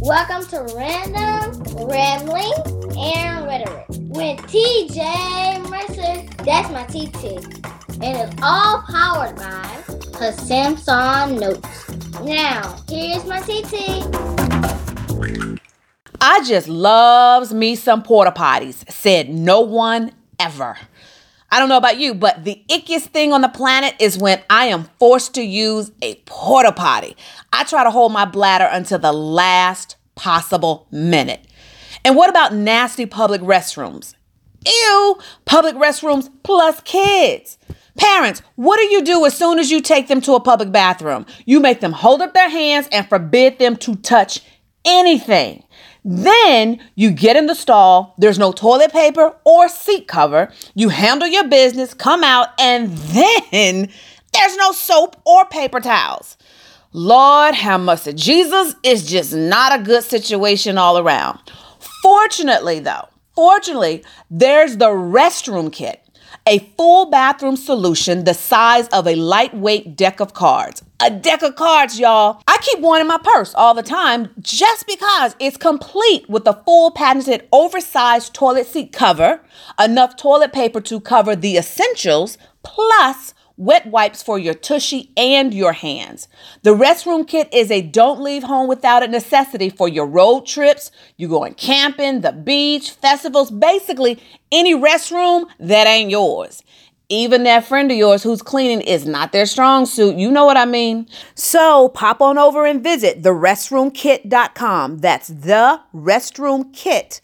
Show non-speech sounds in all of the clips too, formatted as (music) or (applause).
Welcome to Random Rambling and Rhetoric with TJ Mercer. That's my TT. And it's all powered by her Samsung Notes. Now, here's my TT. I just loves me some porta potties, said no one ever. I don't know about you, but the ickiest thing on the planet is when I am forced to use a porta potty. I try to hold my bladder until the last possible minute. And what about nasty public restrooms? Ew, public restrooms plus kids. Parents, what do you do as soon as you take them to a public bathroom? You make them hold up their hands and forbid them to touch anything. Then you get in the stall, there's no toilet paper or seat cover. You handle your business, come out, and then (laughs) there's no soap or paper towels. Lord have mercy. Jesus is just not a good situation all around. Fortunately, though, fortunately, there's the restroom kit a full bathroom solution the size of a lightweight deck of cards. A deck of cards, y'all. I keep one in my purse all the time just because it's complete with a full patented oversized toilet seat cover, enough toilet paper to cover the essentials, plus wet wipes for your tushy and your hands. The restroom kit is a don't leave home without a necessity for your road trips, you going camping, the beach, festivals, basically any restroom that ain't yours. Even that friend of yours who's cleaning is not their strong suit. You know what I mean? So pop on over and visit therestroomkit.com. That's the restroomkit.com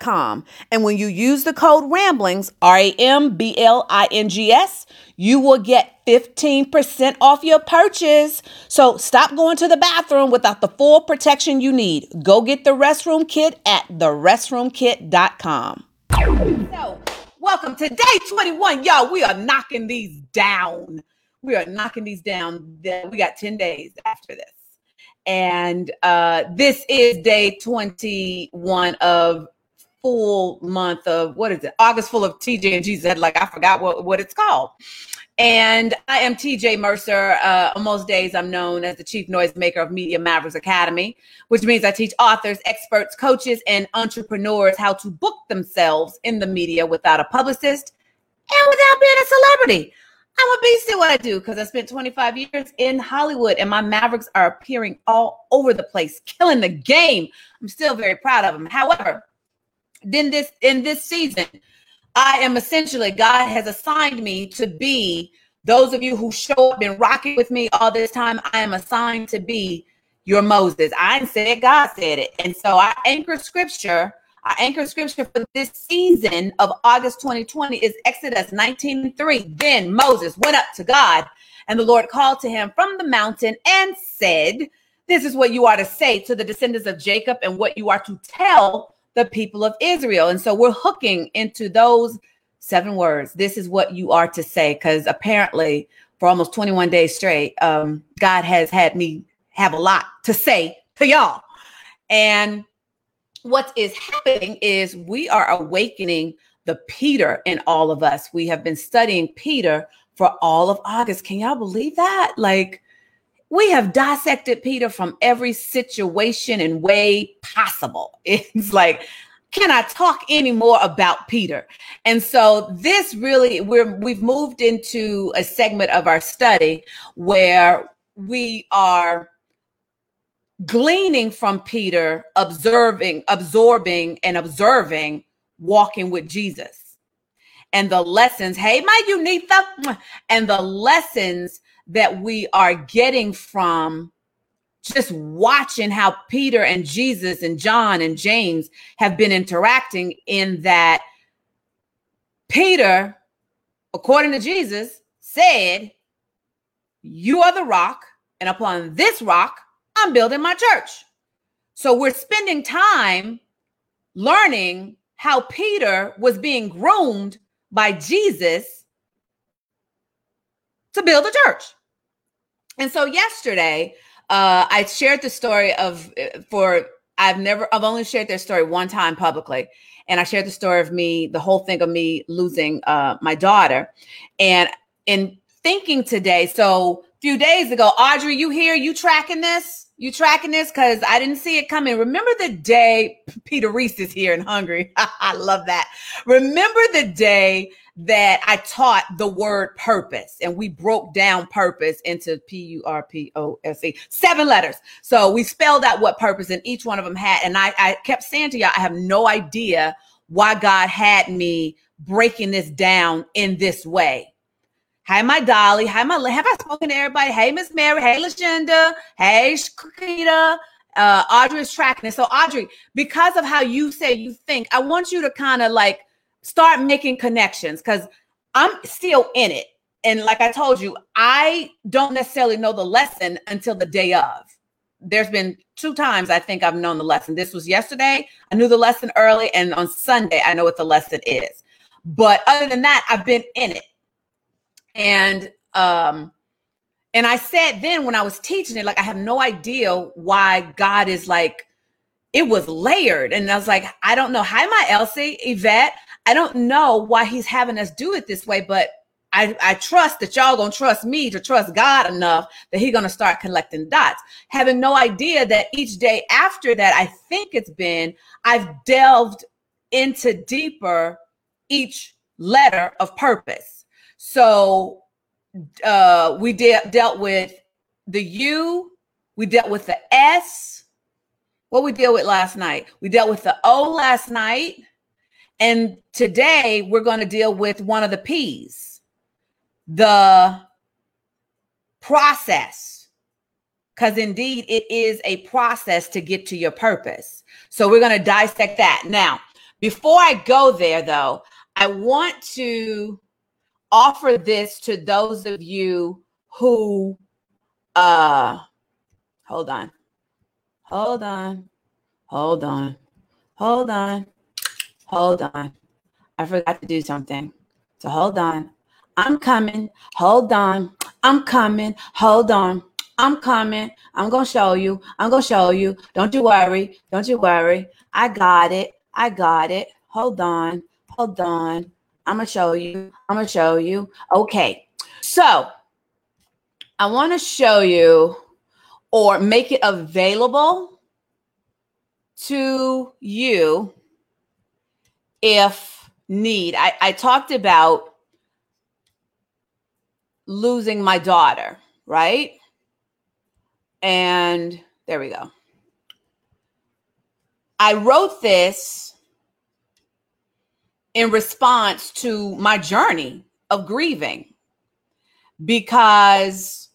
com. And when you use the code RAMBLINGS, R A M B L I N G S, you will get 15% off your purchase. So stop going to the bathroom without the full protection you need. Go get the restroom kit at therestroomkit.com. So, welcome to day 21. Y'all, we are knocking these down. We are knocking these down. We got 10 days after this. And uh, this is day 21 of full month of what is it? August full of TJ and Jesus. Like I forgot what, what it's called. And I am TJ Mercer. Uh, on most days, I'm known as the chief noisemaker of Media Mavericks Academy, which means I teach authors, experts, coaches, and entrepreneurs how to book themselves in the media without a publicist and without being a celebrity. I'm a beast at what I do because I spent 25 years in Hollywood and my Mavericks are appearing all over the place, killing the game. I'm still very proud of them. However, then this in this season, I am essentially God has assigned me to be those of you who show up and rocking with me all this time. I am assigned to be your Moses. I said it, God said it, and so I anchor scripture. I anchor scripture for this season of August 2020 is Exodus 19 3. Then Moses went up to God, and the Lord called to him from the mountain and said, This is what you are to say to the descendants of Jacob, and what you are to tell the people of Israel. And so we're hooking into those seven words. This is what you are to say, because apparently for almost 21 days straight, um, God has had me have a lot to say to y'all. And what is happening is we are awakening the Peter in all of us. We have been studying Peter for all of August. Can y'all believe that? Like, we have dissected Peter from every situation and way possible. (laughs) It's like, can I talk any more about Peter? And so this really we're we've moved into a segment of our study where we are gleaning from Peter, observing, absorbing, and observing walking with Jesus. And the lessons, hey, my Unitha, and the lessons that we are getting from just watching how Peter and Jesus and John and James have been interacting in that Peter, according to Jesus, said, You are the rock, and upon this rock, I'm building my church. So we're spending time learning how Peter was being groomed by Jesus to build a church. And so yesterday, uh, I shared the story of uh, for I've never I've only shared their story one time publicly, and I shared the story of me, the whole thing of me losing uh, my daughter, and in thinking today, so a few days ago. Audrey, you here? You tracking this? You tracking this? Because I didn't see it coming. Remember the day (laughs) Peter Reese is here in Hungary. (laughs) I love that. Remember the day that I taught the word purpose and we broke down purpose into P U R P O S E, seven letters. So we spelled out what purpose and each one of them had. And I, I kept saying to y'all, I have no idea why God had me breaking this down in this way. Hi, my Dolly. Hi, my. Have I spoken to everybody? Hey, Miss Mary. Hey, Lashenda. Hey, Shakita. Uh, Audrey is tracking it. So, Audrey, because of how you say you think, I want you to kind of like start making connections because I'm still in it. And like I told you, I don't necessarily know the lesson until the day of. There's been two times I think I've known the lesson. This was yesterday. I knew the lesson early, and on Sunday, I know what the lesson is. But other than that, I've been in it. And um and I said then when I was teaching it, like I have no idea why God is like it was layered. And I was like, I don't know. Hi, my Elsie, Yvette. I don't know why he's having us do it this way, but I, I trust that y'all gonna trust me to trust God enough that He's gonna start collecting dots. Having no idea that each day after that, I think it's been, I've delved into deeper each letter of purpose. So uh, we de- dealt with the U, we dealt with the S. What we deal with last night? We dealt with the O last night. And today we're going to deal with one of the P's, the process. Because indeed, it is a process to get to your purpose. So we're going to dissect that. Now, before I go there, though, I want to offer this to those of you who uh hold on. Hold on. Hold on. Hold on. Hold on. I forgot to do something. So hold on. I'm coming. Hold on. I'm coming. Hold on. I'm coming. I'm gonna show you. I'm gonna show you. Don't you worry. Don't you worry. I got it. I got it. Hold on. Hold on I'm gonna show you. I'm gonna show you. Okay. So I want to show you or make it available to you if need. I, I talked about losing my daughter, right? And there we go. I wrote this in response to my journey of grieving. Because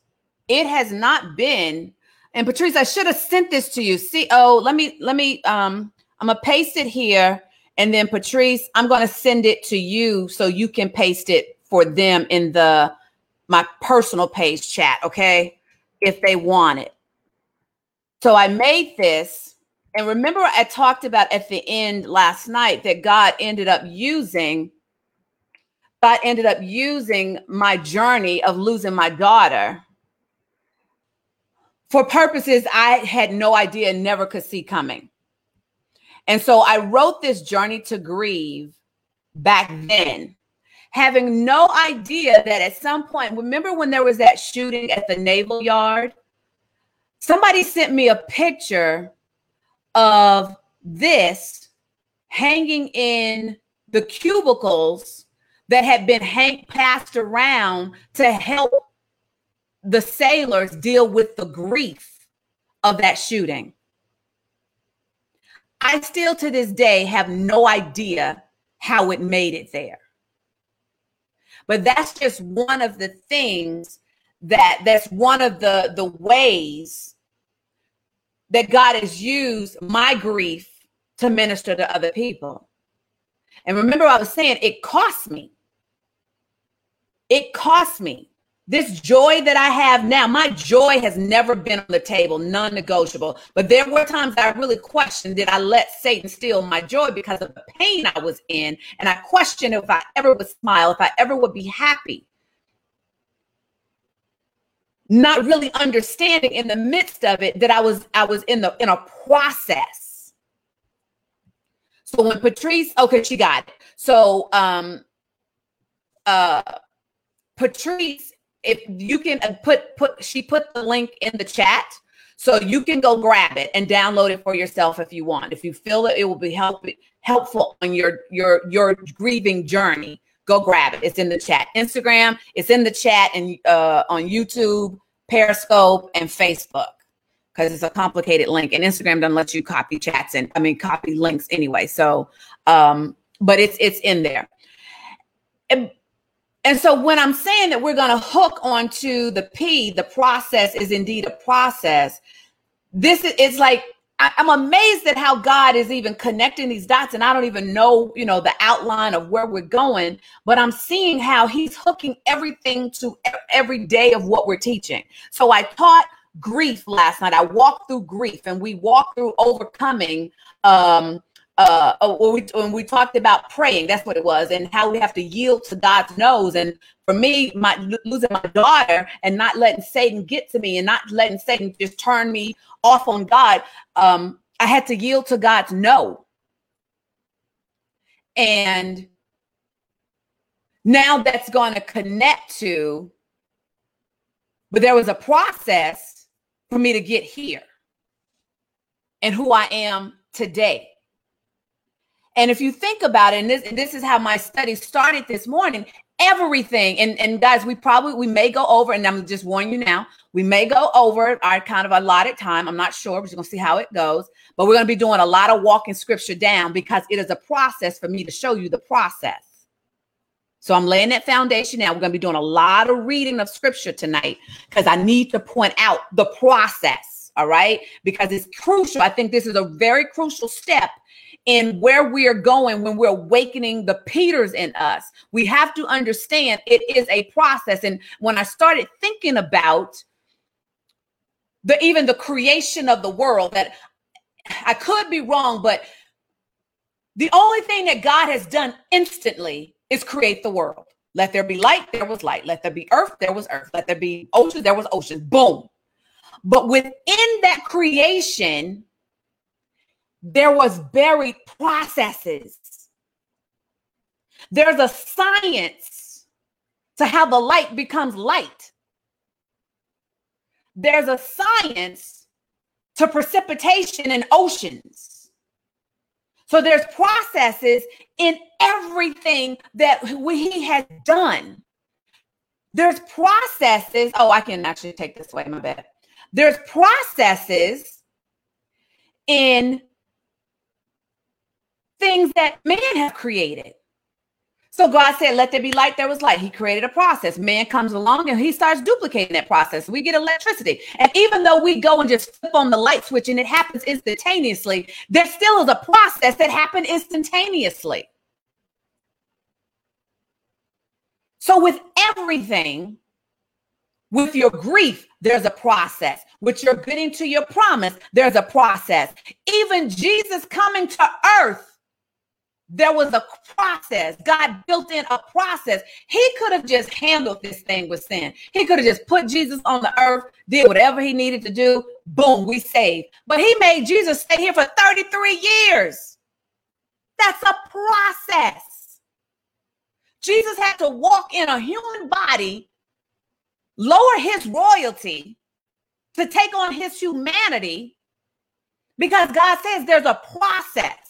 it has not been and patrice i should have sent this to you. See oh let me let me um i'm gonna paste it here and then patrice i'm gonna send it to you so you can paste it for them in the my personal page chat okay? If they want it. So i made this and remember, I talked about at the end last night that God ended up using, God ended up using my journey of losing my daughter for purposes I had no idea, never could see coming. And so I wrote this journey to grieve back then, having no idea that at some point, remember when there was that shooting at the Naval Yard? Somebody sent me a picture of this hanging in the cubicles that had been hang- passed around to help the sailors deal with the grief of that shooting. I still to this day have no idea how it made it there. But that's just one of the things that that's one of the the ways that God has used my grief to minister to other people. And remember, I was saying it cost me. It cost me. This joy that I have now, my joy has never been on the table, non negotiable. But there were times I really questioned did I let Satan steal my joy because of the pain I was in? And I questioned if I ever would smile, if I ever would be happy not really understanding in the midst of it that I was I was in the in a process. So when Patrice, okay, she got it. So um uh Patrice if you can uh, put put she put the link in the chat so you can go grab it and download it for yourself if you want. If you feel that it will be help, helpful on your your your grieving journey, go grab it. It's in the chat. Instagram, it's in the chat and uh, on YouTube, Periscope, and Facebook because it's a complicated link. And Instagram doesn't let you copy chats and I mean copy links anyway. So, um, but it's it's in there. And, and so when I'm saying that we're going to hook onto the P, the process is indeed a process. This is it's like I, am amazed at how God is even connecting these dots, and I don't even know, you know, the outline of where we're going. But I'm seeing how He's hooking everything to every day of what we're teaching. So I taught grief last night. I walked through grief, and we walked through overcoming um, uh oh, when we when we talked about praying that's what it was and how we have to yield to god's noes. And for me my losing my daughter and not letting satan get to me and not letting satan just turn me off on god um i had to yield to god's no. And now that's going to connect to but there was a process for me to get here and who i am today and if you think about it, and this, this is how my study started this morning, everything, and, and guys, we probably we may go over, and I'm just warning you now, we may go over our kind of allotted time. I'm not sure, but we're gonna see how it goes. But we're gonna be doing a lot of walking scripture down because it is a process for me to show you the process. So I'm laying that foundation now. We're going to be doing a lot of reading of scripture tonight because I need to point out the process. All right. Because it's crucial. I think this is a very crucial step in where we are going when we're awakening the Peters in us. We have to understand it is a process. And when I started thinking about the even the creation of the world, that I could be wrong, but the only thing that God has done instantly is create the world. Let there be light, there was light. Let there be earth, there was earth. Let there be ocean, there was ocean. Boom. But within that creation, there was buried processes. There's a science to how the light becomes light. There's a science to precipitation in oceans. So there's processes in everything that he has done. There's processes. Oh, I can actually take this away, my bad. There's processes in things that man have created. So God said, Let there be light, there was light. He created a process. Man comes along and he starts duplicating that process. We get electricity. And even though we go and just flip on the light switch and it happens instantaneously, there still is a process that happened instantaneously. So, with everything, with your grief, there's a process. With your getting to your promise, there's a process. Even Jesus coming to earth there was a process. God built in a process. He could have just handled this thing with sin. He could have just put Jesus on the earth, did whatever he needed to do. Boom, we saved. But he made Jesus stay here for 33 years. That's a process. Jesus had to walk in a human body, lower his royalty to take on his humanity because God says there's a process.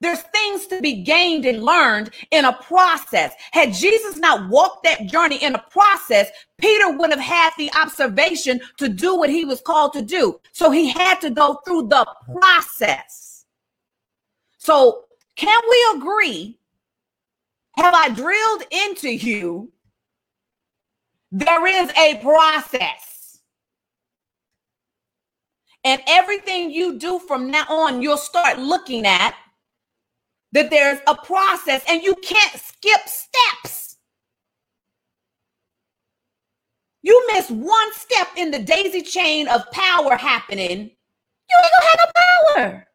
There's things to be gained and learned in a process. Had Jesus not walked that journey in a process, Peter would have had the observation to do what he was called to do. So he had to go through the process. So, can we agree? Have I drilled into you? There is a process. And everything you do from now on, you'll start looking at that there's a process and you can't skip steps. You miss one step in the daisy chain of power happening, you ain't gonna have no power.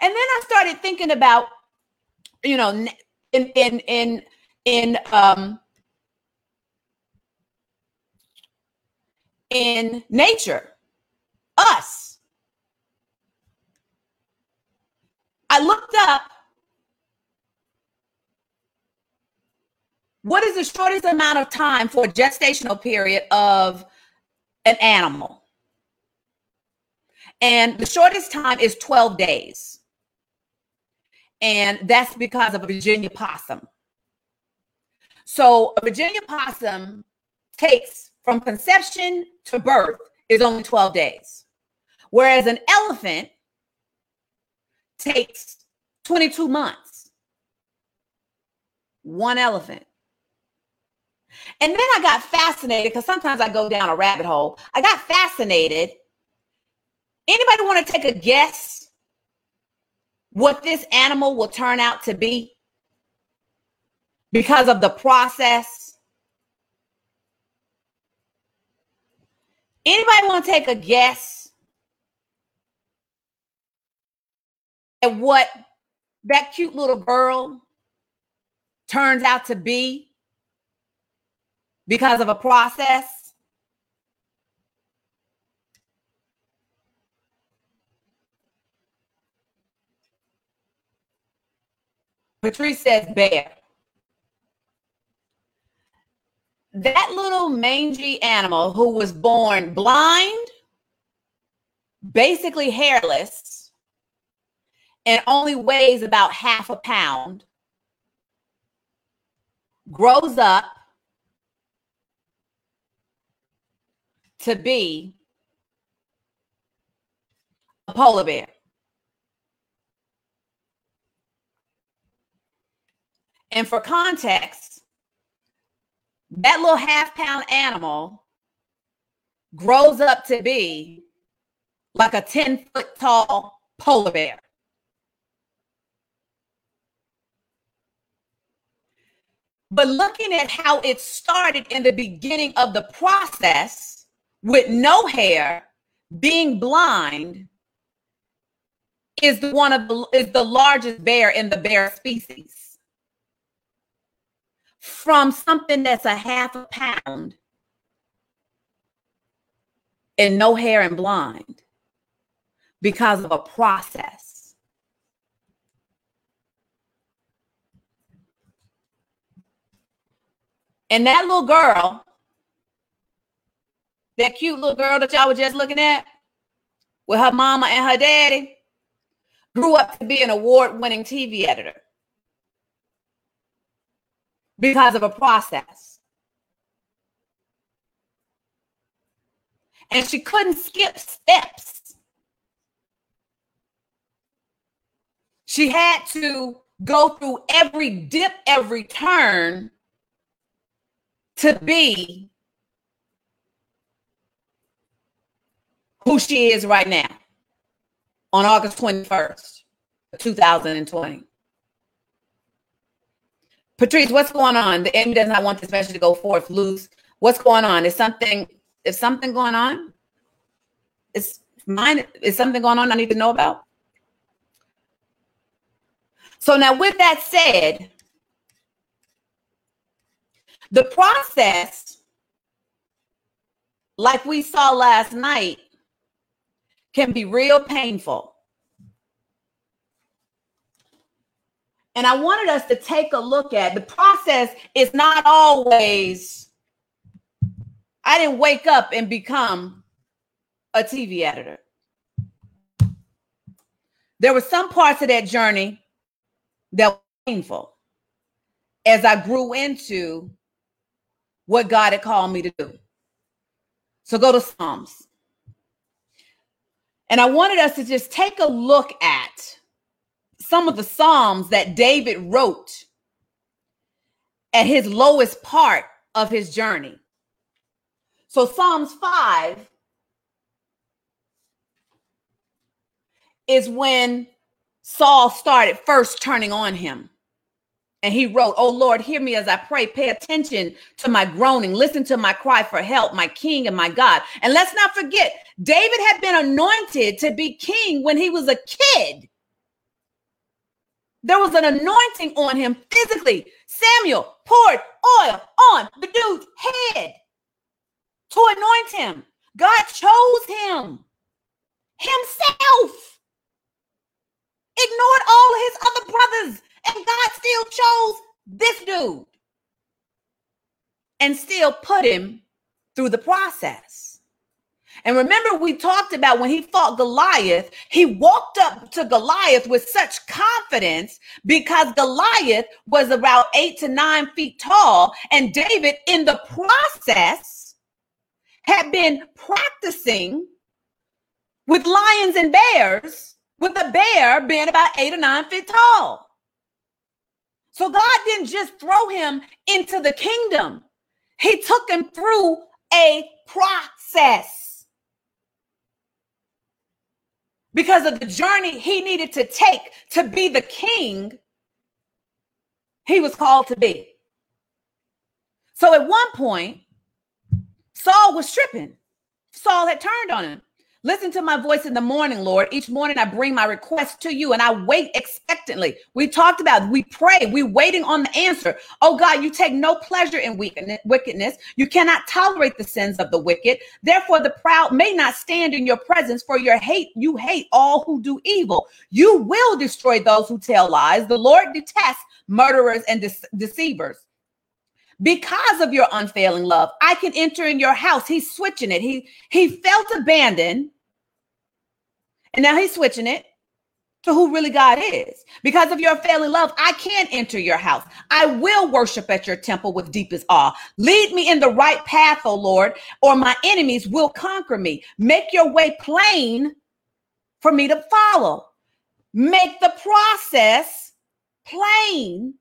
And then I started thinking about, you know, in in in in um in nature, us I looked up what is the shortest amount of time for a gestational period of an animal? And the shortest time is 12 days. And that's because of a Virginia possum. So a Virginia possum takes from conception to birth is only 12 days. Whereas an elephant takes 22 months. One elephant. And then I got fascinated because sometimes I go down a rabbit hole. I got fascinated. Anybody want to take a guess what this animal will turn out to be because of the process? Anybody want to take a guess at what that cute little girl turns out to be because of a process? Patrice says bear. That little mangy animal who was born blind, basically hairless, and only weighs about half a pound, grows up to be a polar bear. And for context, that little half pound animal grows up to be like a 10 foot tall polar bear. But looking at how it started in the beginning of the process, with no hair, being blind, is the one of the is the largest bear in the bear species. From something that's a half a pound and no hair and blind because of a process. And that little girl that cute little girl that y'all were just looking at with her mama and her daddy grew up to be an award winning TV editor because of a process. And she couldn't skip steps. She had to go through every dip, every turn to be who she is right now on August 21st, 2020. Patrice, what's going on? The enemy does not want this message to go forth loose. What's going on? Is something is something going on? Is mine is something going on I need to know about? So now with that said, the process like we saw last night can be real painful. And I wanted us to take a look at the process is not always, I didn't wake up and become a TV editor. There were some parts of that journey that were painful as I grew into what God had called me to do. So go to Psalms. And I wanted us to just take a look at some of the Psalms that David wrote at his lowest part of his journey. So, Psalms 5 is when Saul started first turning on him. And he wrote, Oh Lord, hear me as I pray. Pay attention to my groaning. Listen to my cry for help, my king and my God. And let's not forget, David had been anointed to be king when he was a kid. There was an anointing on him physically. Samuel poured oil on the dude's head to anoint him. God chose him himself. Ignored all his other brothers and God still chose this dude. and still put him through the process. And remember, we talked about when he fought Goliath, he walked up to Goliath with such confidence because Goliath was about eight to nine feet tall. And David, in the process, had been practicing with lions and bears, with the bear being about eight or nine feet tall. So God didn't just throw him into the kingdom, He took him through a process because of the journey he needed to take to be the king he was called to be. So at one point, Saul was stripping. Saul had turned on him. Listen to my voice in the morning, Lord. Each morning I bring my request to you and I wait expectantly. We talked about, we pray, we waiting on the answer. Oh God, you take no pleasure in wickedness. You cannot tolerate the sins of the wicked. Therefore, the proud may not stand in your presence for your hate. You hate all who do evil. You will destroy those who tell lies. The Lord detests murderers and de- deceivers because of your unfailing love i can enter in your house he's switching it he he felt abandoned and now he's switching it to who really God is. Because of your failing love, I can enter your house. I will worship at your temple with deepest awe. Lead me in the right path, O Lord, or my enemies will conquer me. Make your way plain for me to follow. Make the process plain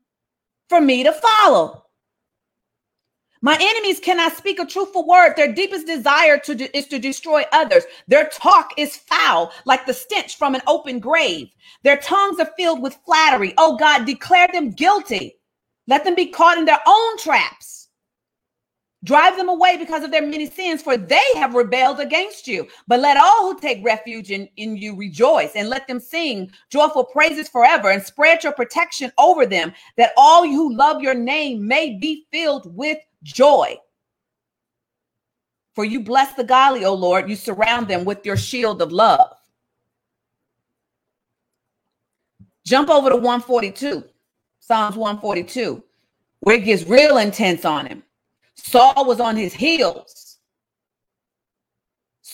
for me to follow. My enemies cannot speak a truthful word. Their deepest desire to do, is to destroy others. Their talk is foul, like the stench from an open grave. Their tongues are filled with flattery. Oh God, declare them guilty. Let them be caught in their own traps. Drive them away because of their many sins, for they have rebelled against you. But let all who take refuge in, in you rejoice, and let them sing joyful praises forever, and spread your protection over them, that all who love your name may be filled with joy. For you bless the godly, O Lord. You surround them with your shield of love. Jump over to 142, Psalms 142, where it gets real intense on him. Saul was on his heels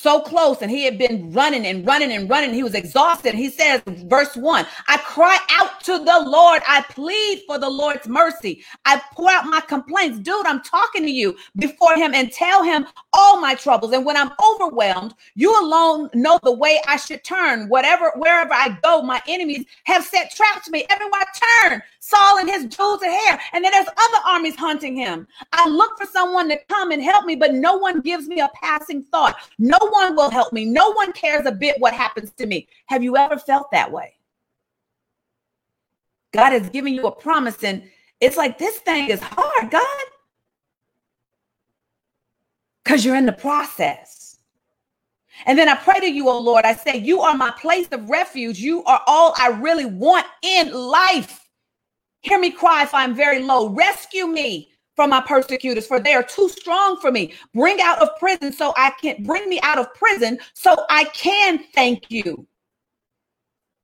so close and he had been running and running and running. He was exhausted. He says, verse one, I cry out to the Lord. I plead for the Lord's mercy. I pour out my complaints. Dude, I'm talking to you before him and tell him all my troubles. And when I'm overwhelmed, you alone know the way I should turn. Whatever, wherever I go, my enemies have set traps for me. Everywhere I turn, Saul and his jewels of hair. And then there's other armies hunting him. I look for someone to come and help me, but no one gives me a passing thought. No one will help me. No one cares a bit what happens to me. Have you ever felt that way? God has given you a promise, and it's like this thing is hard, God, because you're in the process. And then I pray to you, oh Lord, I say, You are my place of refuge. You are all I really want in life. Hear me cry if I'm very low. Rescue me from my persecutors, for they are too strong for me. Bring out of prison so I can bring me out of prison so I can thank you.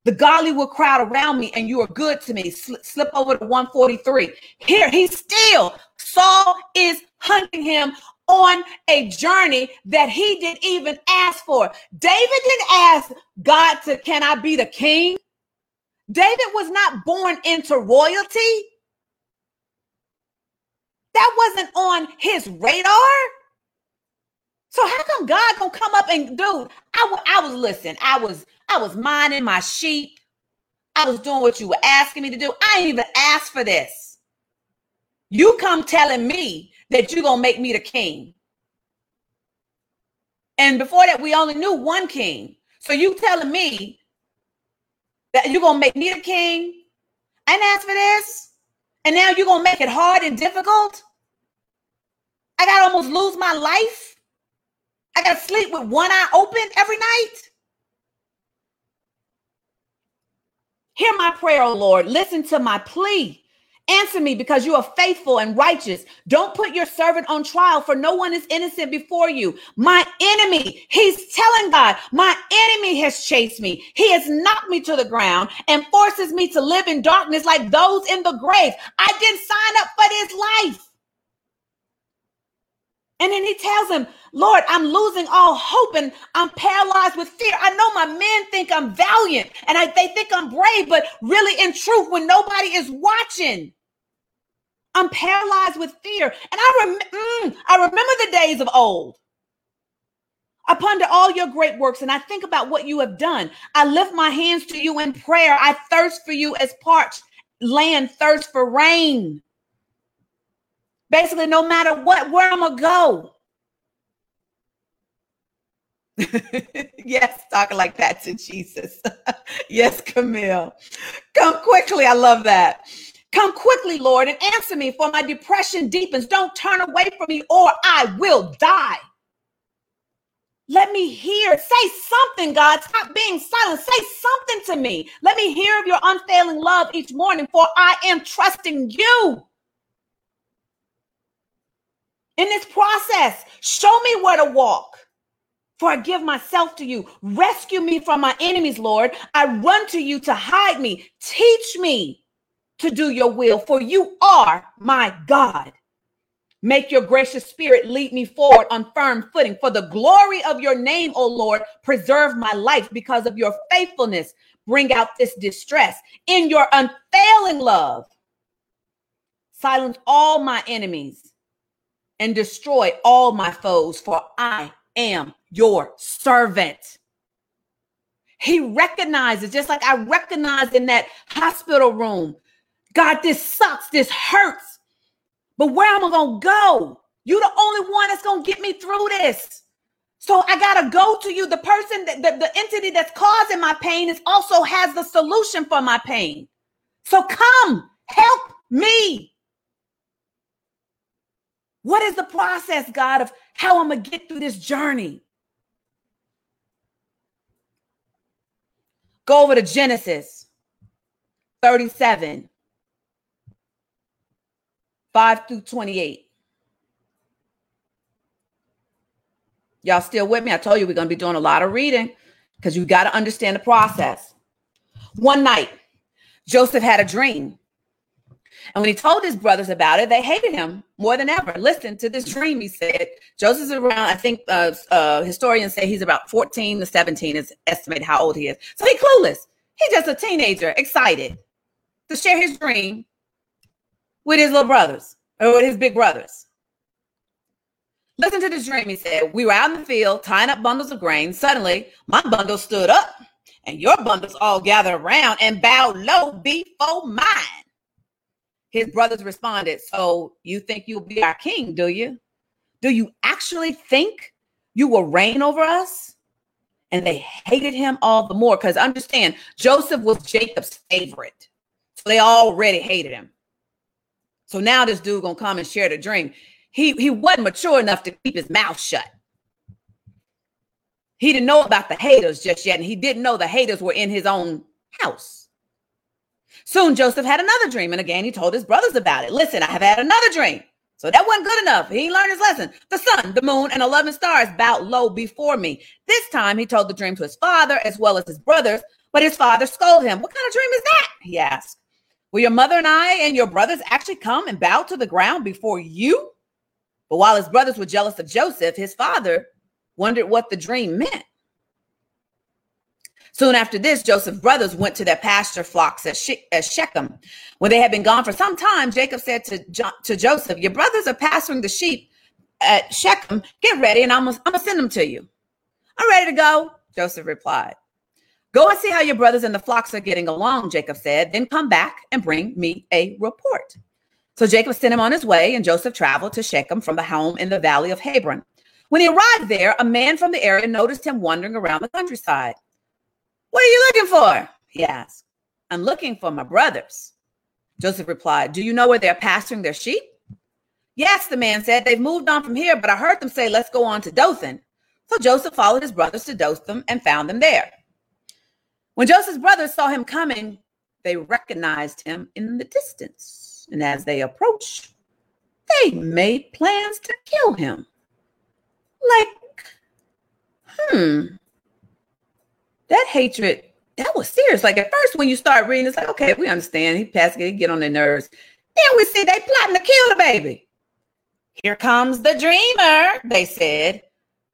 The godly will crowd around me, and you are good to me. Slip, slip over to 143. Here, he's still, Saul is hunting him on a journey that he didn't even ask for. David didn't ask God to, can I be the king? David was not born into royalty. That wasn't on his radar. So how come God gonna come up and dude? I, I was listening. I was I was minding my sheep. I was doing what you were asking me to do. I ain't even asked for this. You come telling me that you're gonna make me the king. And before that, we only knew one king. So you telling me that you're gonna make me the king? I didn't ask for this. And now you're gonna make it hard and difficult? I gotta almost lose my life. I gotta sleep with one eye open every night. Hear my prayer, O Lord. Listen to my plea. Answer me because you are faithful and righteous. Don't put your servant on trial, for no one is innocent before you. My enemy, he's telling God, my enemy has chased me. He has knocked me to the ground and forces me to live in darkness like those in the grave. I didn't sign up for this life. And then he tells him, Lord, I'm losing all hope and I'm paralyzed with fear. I know my men think I'm valiant and I, they think I'm brave, but really, in truth, when nobody is watching, I'm paralyzed with fear. And I, rem- mm, I remember the days of old. I ponder all your great works and I think about what you have done. I lift my hands to you in prayer. I thirst for you as parched land thirsts for rain. Basically, no matter what, where I'm gonna go. (laughs) yes, talking like that to Jesus. (laughs) yes, Camille. Come quickly. I love that. Come quickly, Lord, and answer me, for my depression deepens. Don't turn away from me, or I will die. Let me hear. Say something, God. Stop being silent. Say something to me. Let me hear of your unfailing love each morning, for I am trusting you. In this process, show me where to walk. For I give myself to you. Rescue me from my enemies, Lord. I run to you to hide me. Teach me to do your will, for you are my God. Make your gracious spirit lead me forward on firm footing. For the glory of your name, O Lord, preserve my life because of your faithfulness. Bring out this distress in your unfailing love. Silence all my enemies and destroy all my foes, for I am your servant. He recognizes, just like I recognized in that hospital room, God, this sucks, this hurts. But where am I going to go? You're the only one that's going to get me through this. So I got to go to you. The person, that, the, the entity that's causing my pain is also has the solution for my pain. So come help me. What is the process, God, of how I'm going to get through this journey? Go over to Genesis 37. 5 through 28. Y'all still with me? I told you we're going to be doing a lot of reading because you got to understand the process. One night, Joseph had a dream. And when he told his brothers about it, they hated him more than ever. Listen to this dream, he said. Joseph's around, I think uh, uh, historians say he's about 14 to 17 is estimated how old he is. So he's clueless. He's just a teenager, excited to share his dream with his little brothers or with his big brothers. Listen to this dream. He said, We were out in the field tying up bundles of grain. Suddenly, my bundle stood up, and your bundles all gathered around and bowed low before mine. His brothers responded, So you think you'll be our king, do you? Do you actually think you will reign over us? And they hated him all the more because understand, Joseph was Jacob's favorite. So they already hated him. So now this dude gonna come and share the dream. He he wasn't mature enough to keep his mouth shut. He didn't know about the haters just yet, and he didn't know the haters were in his own house. Soon Joseph had another dream, and again he told his brothers about it. Listen, I have had another dream. So that wasn't good enough. He learned his lesson. The sun, the moon, and 11 stars bowed low before me. This time he told the dream to his father as well as his brothers, but his father scolded him. What kind of dream is that? He asked. Will your mother and I and your brothers actually come and bow to the ground before you? But while his brothers were jealous of Joseph, his father wondered what the dream meant. Soon after this, Joseph's brothers went to their pasture flocks at, Shechem. When they had been gone for some time, Jacob said to, jo- to Joseph, Your brothers are pasturing the sheep at Shechem. Get ready, and I'm going to send them to you. I'm ready to go, Joseph replied. Go and see how your brothers and the flocks are getting along, Jacob said. Then come back and bring me a report. So Jacob sent him on his way, and Joseph traveled to Shechem from the home in the valley of Hebron. When he arrived there, a man from the area noticed him wandering around the countryside. What are you looking for? He asked. I'm looking for my brothers. Joseph replied, Do you know where they're pasturing their sheep? Yes, the man said. They've moved on from here, but I heard them say, Let's go on to Dothan. So Joseph followed his brothers to Dothan and found them there. When Joseph's brothers saw him coming, they recognized him in the distance. And as they approached, they made plans to kill him. Like, hmm, that hatred, that was serious. Like at first, when you start reading, it's like, okay, we understand. He passed it, get on their nerves. Then we see they plotting to kill the baby. Here comes the dreamer, they said.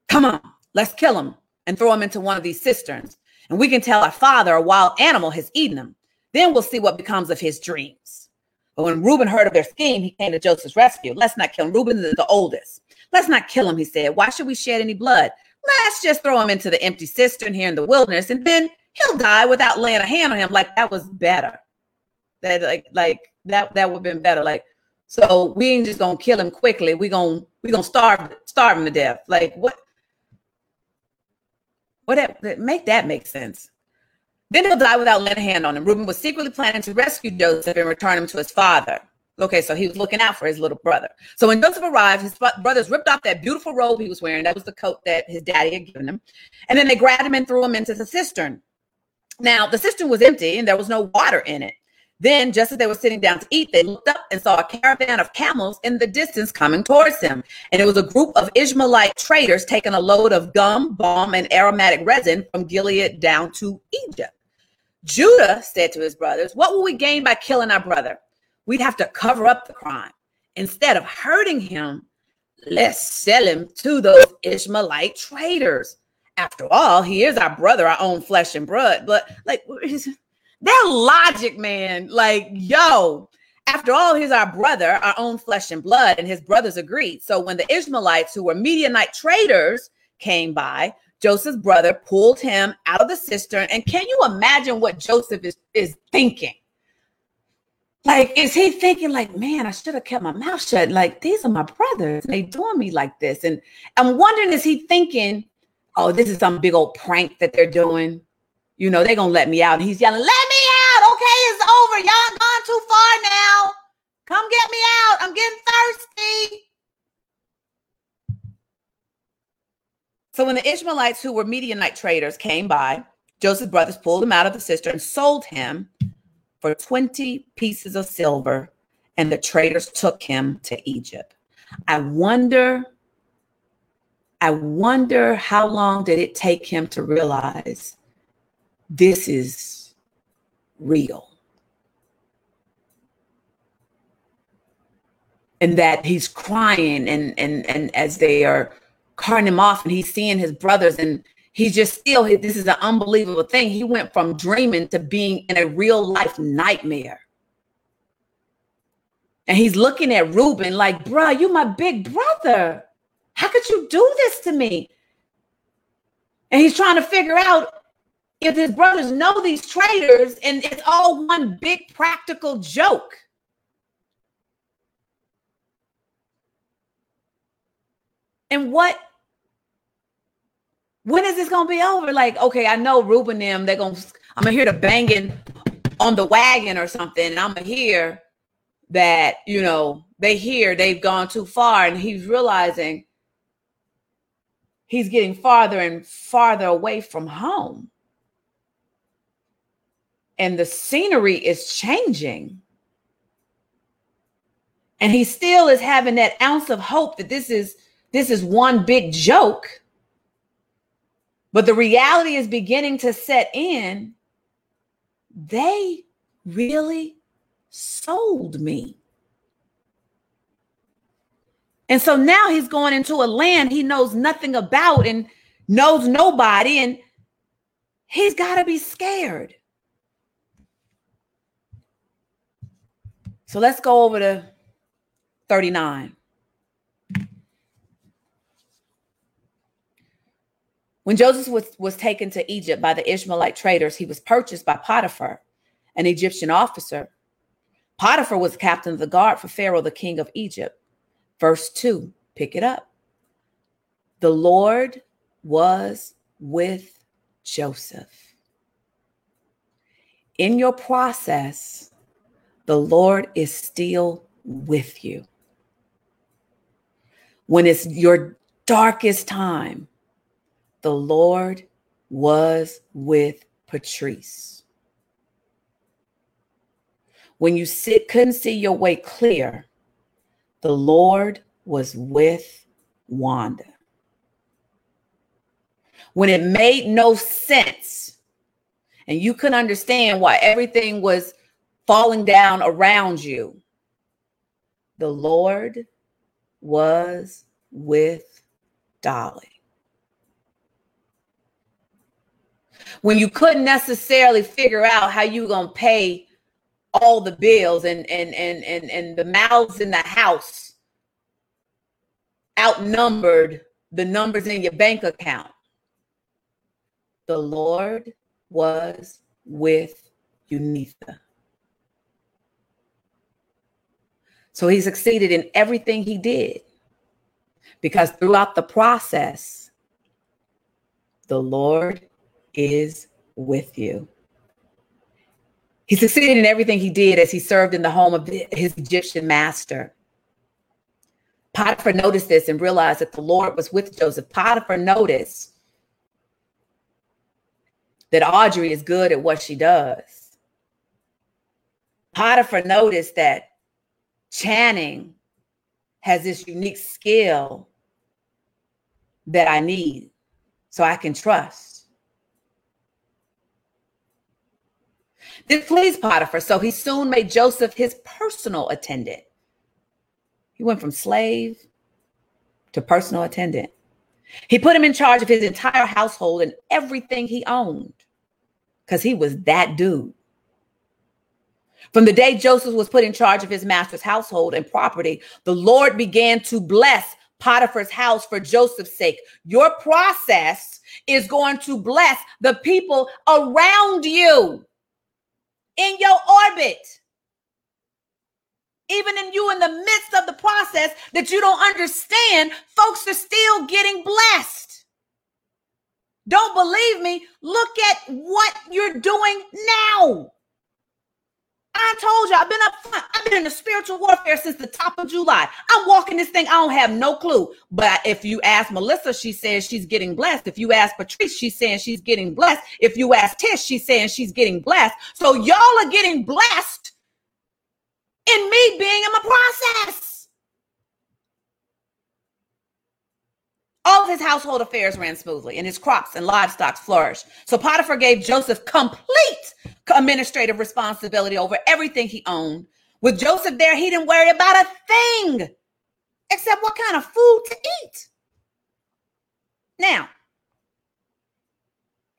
Come on, let's kill him and throw him into one of these cisterns. And we can tell our father a wild animal has eaten him. Then we'll see what becomes of his dreams. But when Reuben heard of their scheme, he came to Joseph's rescue. Let's not kill him. Reuben is the oldest. Let's not kill him, he said. Why should we shed any blood? Let's just throw him into the empty cistern here in the wilderness, and then he'll die without laying a hand on him. Like that was better. That like like that that would have been better. Like so we ain't just gonna kill him quickly. We gonna we gonna starve starve him to death. Like what? What that, make that make sense? Then he'll die without laying a hand on him. Reuben was secretly planning to rescue Joseph and return him to his father. Okay, so he was looking out for his little brother. So when Joseph arrived, his brothers ripped off that beautiful robe he was wearing. That was the coat that his daddy had given him. And then they grabbed him and threw him into the cistern. Now, the cistern was empty and there was no water in it. Then, just as they were sitting down to eat, they looked up and saw a caravan of camels in the distance coming towards them. And it was a group of Ishmaelite traders taking a load of gum, balm, and aromatic resin from Gilead down to Egypt. Judah said to his brothers, What will we gain by killing our brother? We'd have to cover up the crime. Instead of hurting him, let's sell him to those Ishmaelite traders. After all, he is our brother, our own flesh and blood. But like (laughs) that logic, man, like, yo, after all, he's our brother, our own flesh and blood, and his brothers agreed. So when the Ishmaelites, who were Midianite traders, came by, Joseph's brother pulled him out of the cistern. And can you imagine what Joseph is, is thinking? Like, is he thinking, like, man, I should have kept my mouth shut? Like, these are my brothers. They doing me like this. And I'm wondering, is he thinking, oh, this is some big old prank that they're doing? You know, they're gonna let me out. And he's yelling, let me out. Okay, it's over. Y'all gone too far now. Come get me out. I'm getting thirsty. So when the Ishmaelites, who were Midianite traders, came by, Joseph's brothers pulled him out of the cistern and sold him for 20 pieces of silver, and the traders took him to Egypt. I wonder, I wonder how long did it take him to realize this is real? And that he's crying and and and as they are carting him off and he's seeing his brothers and he's just still this is an unbelievable thing he went from dreaming to being in a real life nightmare and he's looking at Reuben like, bruh, you my big brother. How could you do this to me? And he's trying to figure out if his brothers know these traders and it's all one big practical joke. And what when is this gonna be over? Like, okay, I know Reuben them, they're gonna I'm gonna hear the banging on the wagon or something, and I'm gonna hear that, you know, they hear they've gone too far, and he's realizing he's getting farther and farther away from home. And the scenery is changing. And he still is having that ounce of hope that this is this is one big joke. But the reality is beginning to set in. They really sold me. And so now he's going into a land he knows nothing about and knows nobody, and he's got to be scared. So let's go over to 39. When Joseph was, was taken to Egypt by the Ishmaelite traders, he was purchased by Potiphar, an Egyptian officer. Potiphar was captain of the guard for Pharaoh, the king of Egypt. Verse 2, pick it up. The Lord was with Joseph. In your process, the Lord is still with you. When it's your darkest time, the Lord was with Patrice. When you sit, couldn't see your way clear, the Lord was with Wanda. When it made no sense and you couldn't understand why everything was falling down around you, the Lord was with Dolly. When you couldn't necessarily figure out how you to pay all the bills and, and, and, and, and the mouths in the house outnumbered the numbers in your bank account. The Lord was with Unitha. So he succeeded in everything he did because throughout the process, the Lord is with you. He succeeded in everything he did as he served in the home of his Egyptian master. Potiphar noticed this and realized that the Lord was with Joseph. Potiphar noticed that Audrey is good at what she does. Potiphar noticed that Channing has this unique skill that I need so I can trust. This pleased Potiphar, so he soon made Joseph his personal attendant. He went from slave to personal attendant. He put him in charge of his entire household and everything he owned because he was that dude. From the day Joseph was put in charge of his master's household and property, the Lord began to bless Potiphar's house for Joseph's sake. Your process is going to bless the people around you in your orbit. Even in you, in the midst of the process that you don't understand, folks are still getting blessed. Don't believe me? Look at what you're doing now. I told you, I've been up front. I've been in the spiritual warfare since the top of July. I'm walking this thing. I don't have no clue. But if you ask Melissa, she says she's getting blessed. If you ask Patrice, she's saying she's getting blessed. If you ask Tish, she's saying she's getting blessed. So y'all are getting blessed in me being in the process. All of his household affairs ran smoothly, and his crops and livestock flourished. So Potiphar gave Joseph complete administrative responsibility over everything he owned. With Joseph there, he didn't worry about a thing except what kind of food to eat. Now,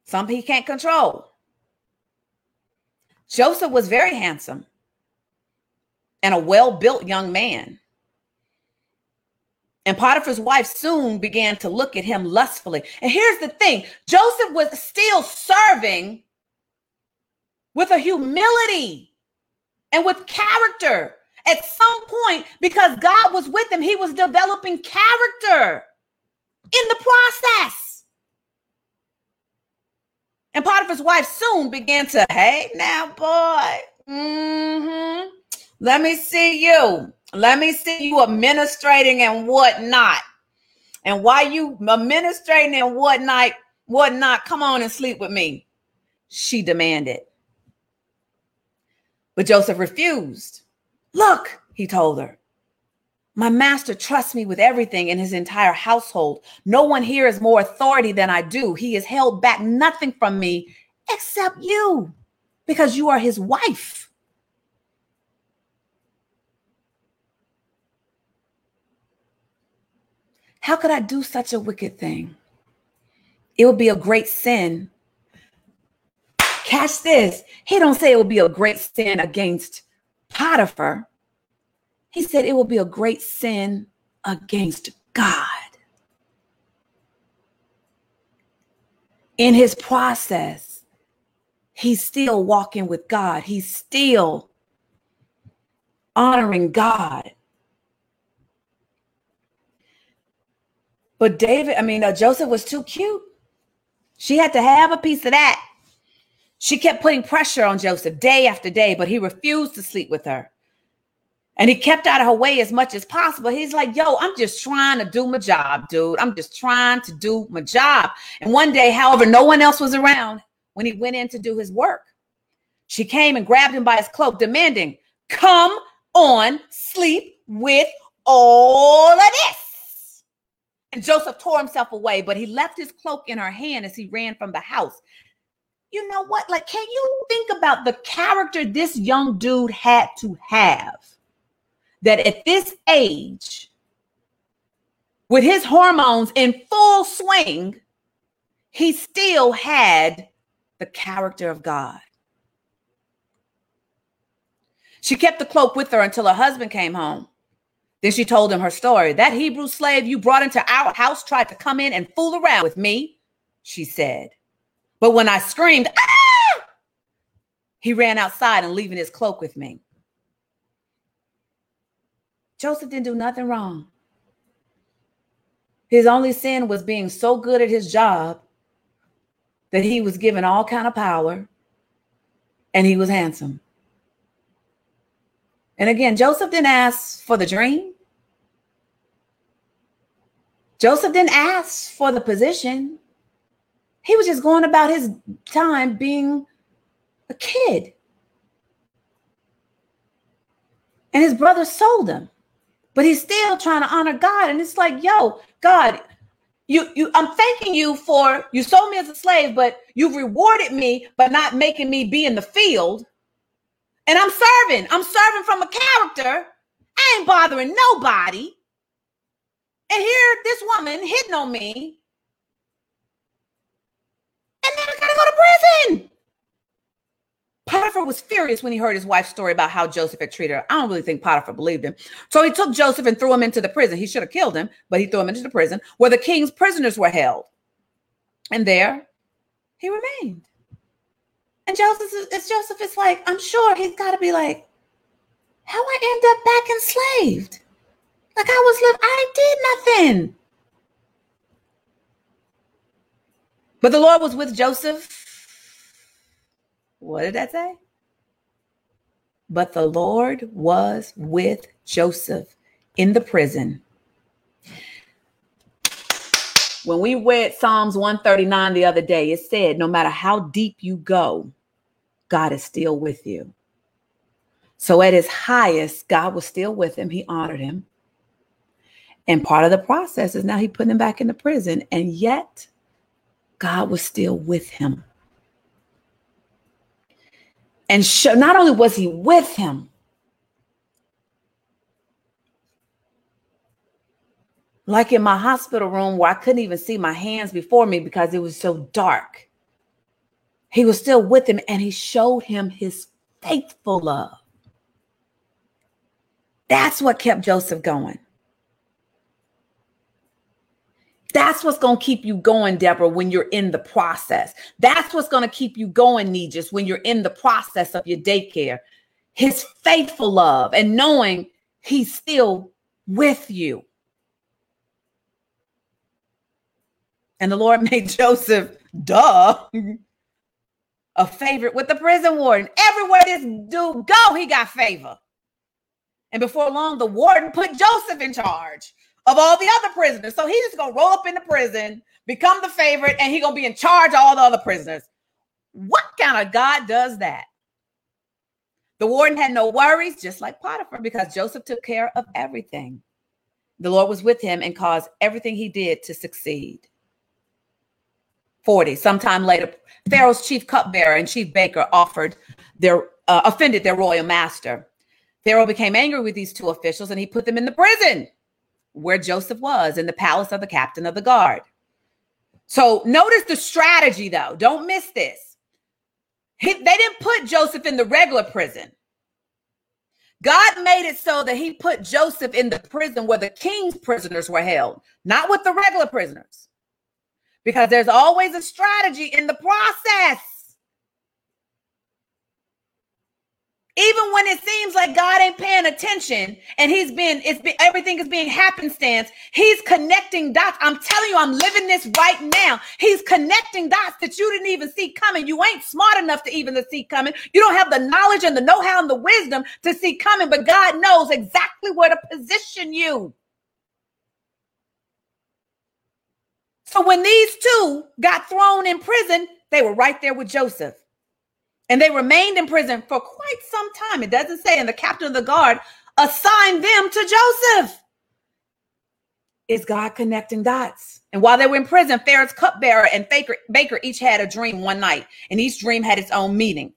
some he can't control. Joseph was very handsome and a well built young man. And Potiphar's wife soon began to look at him lustfully. And here's the thing Joseph was still serving with a humility and with character. At some point, because God was with him, he was developing character in the process. And Potiphar's wife soon began to, hey, now, boy, mm-hmm. let me see you. Let me see you administrating and whatnot. And while you administrating and whatnot, whatnot, come on and sleep with me. She demanded. But Joseph refused. Look, he told her, my master trusts me with everything in his entire household. No one here has more authority than I do. He has held back nothing from me except you because you are his wife. How could I do such a wicked thing? It would be a great sin. Catch this. He don't say it would be a great sin against Potiphar. He said it will be a great sin against God. In his process, he's still walking with God. He's still honoring God. But David, I mean, uh, Joseph was too cute. She had to have a piece of that. She kept putting pressure on Joseph day after day, but he refused to sleep with her. And he kept out of her way as much as possible. He's like, yo, I'm just trying to do my job, dude. I'm just trying to do my job. And one day, however, no one else was around when he went in to do his work. She came and grabbed him by his cloak, demanding, Come on, sleep with all of this. And Joseph tore himself away, but he left his cloak in her hand as he ran from the house. You know what? Like, can you think about the character this young dude had to have? That at this age, with his hormones in full swing, he still had the character of God. She kept the cloak with her until her husband came home. Then she told him her story. That Hebrew slave you brought into our house tried to come in and fool around with me, she said. But when I screamed, ah! He ran outside and leaving his cloak with me. Joseph didn't do nothing wrong. His only sin was being so good at his job that he was given all kind of power and he was handsome. And again, Joseph didn't ask for the dream. Joseph didn't ask for the position. He was just going about his time being a kid. And his brother sold him. But he's still trying to honor God. And it's like, yo, God, you you I'm thanking you for you sold me as a slave, but you've rewarded me by not making me be in the field. And I'm serving. I'm serving from a character. I ain't bothering nobody. And here this woman hitting on me and then I gotta go to prison. Potiphar was furious when he heard his wife's story about how Joseph had treated her. I don't really think Potiphar believed him. So he took Joseph and threw him into the prison. He should have killed him, but he threw him into the prison where the king's prisoners were held. And there he remained. And Joseph, it's Joseph is like, I'm sure he's got to be like, how I end up back enslaved? Like I was living, I did nothing. But the Lord was with Joseph. What did that say? But the Lord was with Joseph in the prison. When we read Psalms 139 the other day, it said, no matter how deep you go, God is still with you. So at his highest, God was still with him. He honored him. And part of the process is now he put him back into prison. And yet God was still with him. And show, not only was he with him, like in my hospital room where I couldn't even see my hands before me because it was so dark. He was still with him and he showed him his faithful love. That's what kept Joseph going. That's what's going to keep you going, Deborah, when you're in the process. That's what's going to keep you going, Nijis, when you're in the process of your daycare. His faithful love and knowing he's still with you. And the Lord (laughs) made Joseph, duh, a favorite with the prison warden. Everywhere this dude go, he got favor. And before long, the warden put Joseph in charge of all the other prisoners. So he's just gonna roll up in the prison, become the favorite, and he's gonna be in charge of all the other prisoners. What kind of God does that? The warden had no worries, just like Potiphar, because Joseph took care of everything. The Lord was with him and caused everything he did to succeed. 40. Sometime later, Pharaoh's chief cupbearer and chief baker offered their uh, offended their royal master. Pharaoh became angry with these two officials and he put them in the prison where Joseph was in the palace of the captain of the guard. So notice the strategy, though. Don't miss this. He, they didn't put Joseph in the regular prison. God made it so that he put Joseph in the prison where the king's prisoners were held, not with the regular prisoners. Because there's always a strategy in the process. Even when it seems like God ain't paying attention and he's been, it's been, everything is being happenstance. He's connecting dots. I'm telling you, I'm living this right now. He's connecting dots that you didn't even see coming. You ain't smart enough to even to see coming. You don't have the knowledge and the know-how and the wisdom to see coming, but God knows exactly where to position you. So when these two got thrown in prison, they were right there with Joseph. And they remained in prison for quite some time. It doesn't say, and the captain of the guard assigned them to Joseph. Is God connecting dots? And while they were in prison, Pharaoh's cupbearer and Baker, each had a dream one night, and each dream had its own meaning.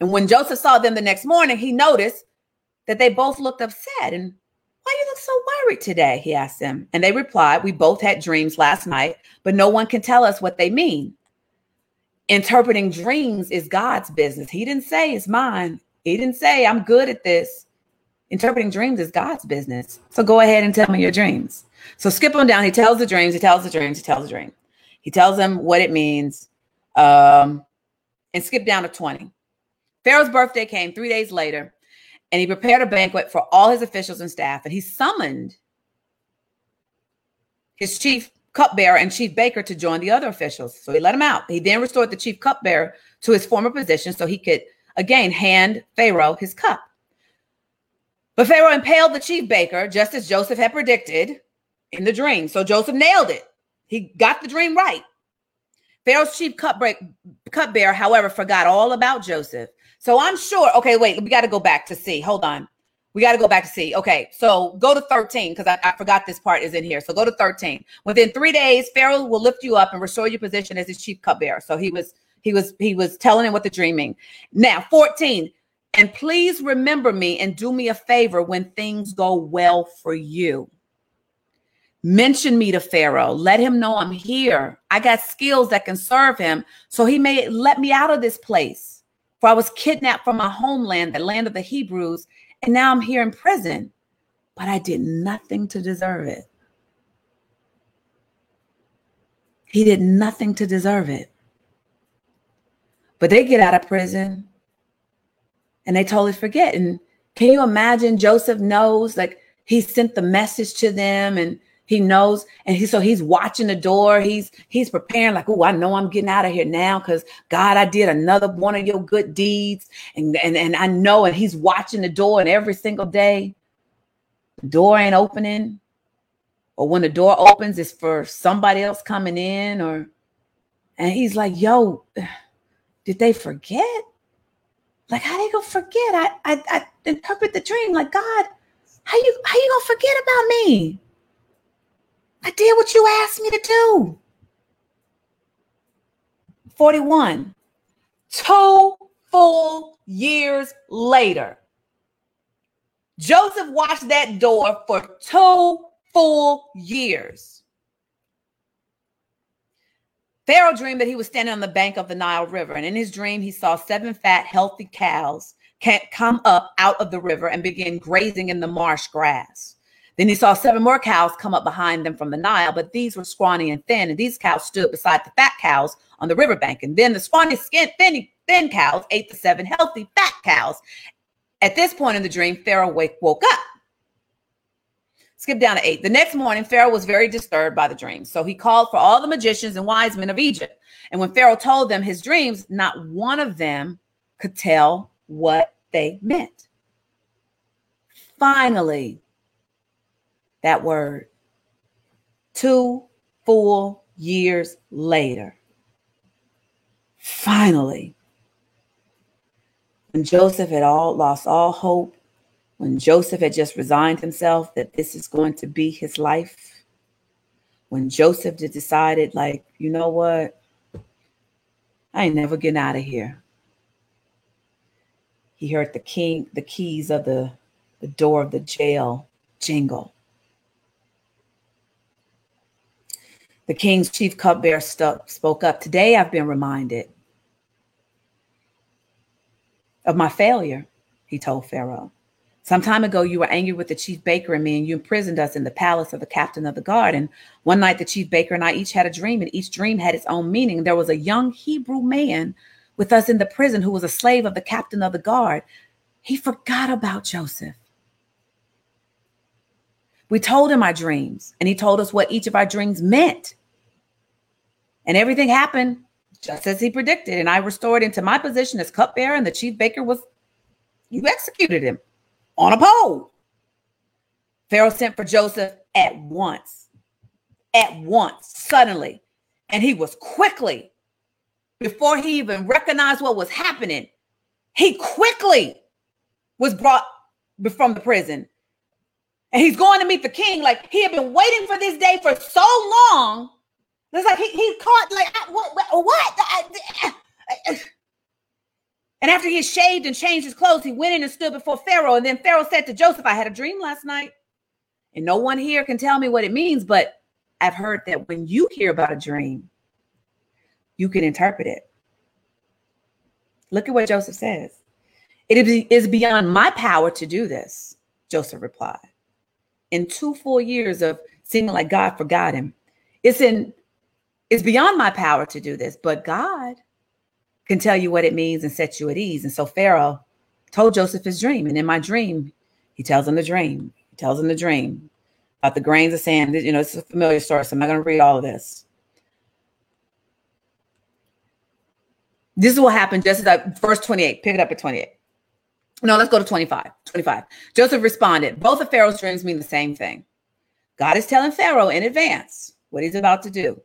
And when Joseph saw them the next morning, he noticed that they both looked upset and so worried today? He asked them. And they replied, We both had dreams last night, but no one can tell us what they mean. Interpreting dreams is God's business. He didn't say it's mine. He didn't say I'm good at this. Interpreting dreams is God's business. So go ahead and tell me your dreams. So skip on down. He tells the dreams, he tells the dreams, he tells the dream. He tells them what it means. Um, and skip down to 20. Pharaoh's birthday came three days later, and he prepared a banquet for all his officials and staff, and he summoned his chief cupbearer and chief baker to join the other officials. So he let him out. He then restored the chief cupbearer to his former position so he could again hand Pharaoh his cup. But Pharaoh impaled the chief baker just as Joseph had predicted in the dream. So Joseph nailed it. He got the dream right. Pharaoh's chief cupbearer, however, forgot all about Joseph. So I'm sure. Okay, wait, we got to go back to see. Hold on. We got to go back to see. Okay, so go to 13 because I, I, forgot this part is in here. So go to 13. Within three days, Pharaoh will lift you up and restore your position as his chief cupbearer. So he was he was he was telling him what the dreaming. Now 14. And please remember me and do me a favor when things go well for you. Mention me to Pharaoh. Let him know I'm here. I got skills that can serve him. So he may let me out of this place. For I was kidnapped from my homeland, the land of the Hebrews, and now I'm here in prison. But I did nothing to deserve it. He did nothing to deserve it. But they get out of prison and they totally forget. And can you imagine Joseph knows like he sent the message to them and he knows and he so he's watching the door. He's he's preparing like oh i know i'm getting out of here now because god i did another one of your good deeds. And, and and i know and he's watching the door and every single day the door ain't opening or when the door opens it's for somebody else coming in or and he's like yo (sighs) did they forget? Like how they gonna forget? I i, I interpret the dream like god how you how you gonna forget about me I did what you asked me to do. 41. Two full years later, Joseph watched that door for two full years. Pharaoh dreamed that he was standing on the bank of the Nile River, and in his dream, he saw seven fat, healthy cows come up out of the river and begin grazing in the marsh grass. Then he saw seven more cows come up behind them from the Nile, but these were scrawny and thin, and these cows stood beside the fat cows on the riverbank. And then the scrawny, skin, thin, thin cows ate the seven healthy fat cows. At this point in the dream, Pharaoh wake, woke up. Skip down to eight. The next morning, Pharaoh was very disturbed by the dream. So he called for all the magicians and wise men of Egypt. And when Pharaoh told them his dreams, not one of them could tell what they meant. Finally, that word. Two full years later, finally, when Joseph had all lost all hope, when Joseph had just resigned himself that this is going to be his life, when Joseph had decided, like, you know what? I ain't never getting out of here. He heard the king, the keys of the, the door of the jail jingle. The king's chief cupbearer st- spoke up. Today I've been reminded of my failure, he told Pharaoh. Some time ago, you were angry with the chief baker and me, and you imprisoned us in the palace of the captain of the guard. And one night, the chief baker and I each had a dream, and each dream had its own meaning. There was a young Hebrew man with us in the prison who was a slave of the captain of the guard. He forgot about Joseph. We told him our dreams, and he told us what each of our dreams meant. And everything happened just as he predicted. And I restored into my position as cupbearer, and the chief baker was, you executed him on a pole. Pharaoh sent for Joseph at once, at once, suddenly. And he was quickly, before he even recognized what was happening, he quickly was brought from the prison and he's going to meet the king. Like he had been waiting for this day for so long. It's like he, he caught like what what? And after he shaved and changed his clothes, he went in and stood before Pharaoh. And then Pharaoh said to Joseph, I had a dream last night. And no one here can tell me what it means, but I've heard that when you hear about a dream, you can interpret it. Look at what Joseph says. It is beyond my power to do this, Joseph replied. In two full years of seeming like God forgot him, it's in it's beyond my power to do this, but God can tell you what it means and set you at ease. And so Pharaoh told Joseph his dream. And in my dream, he tells him the dream. He tells him the dream about the grains of sand. You know, it's a familiar story, so I'm not going to read all of this. This is what happened just as I, verse 28. Pick it up at 28. No, let's go to 25. 25. Joseph responded, Both of Pharaoh's dreams mean the same thing. God is telling Pharaoh in advance what he's about to do.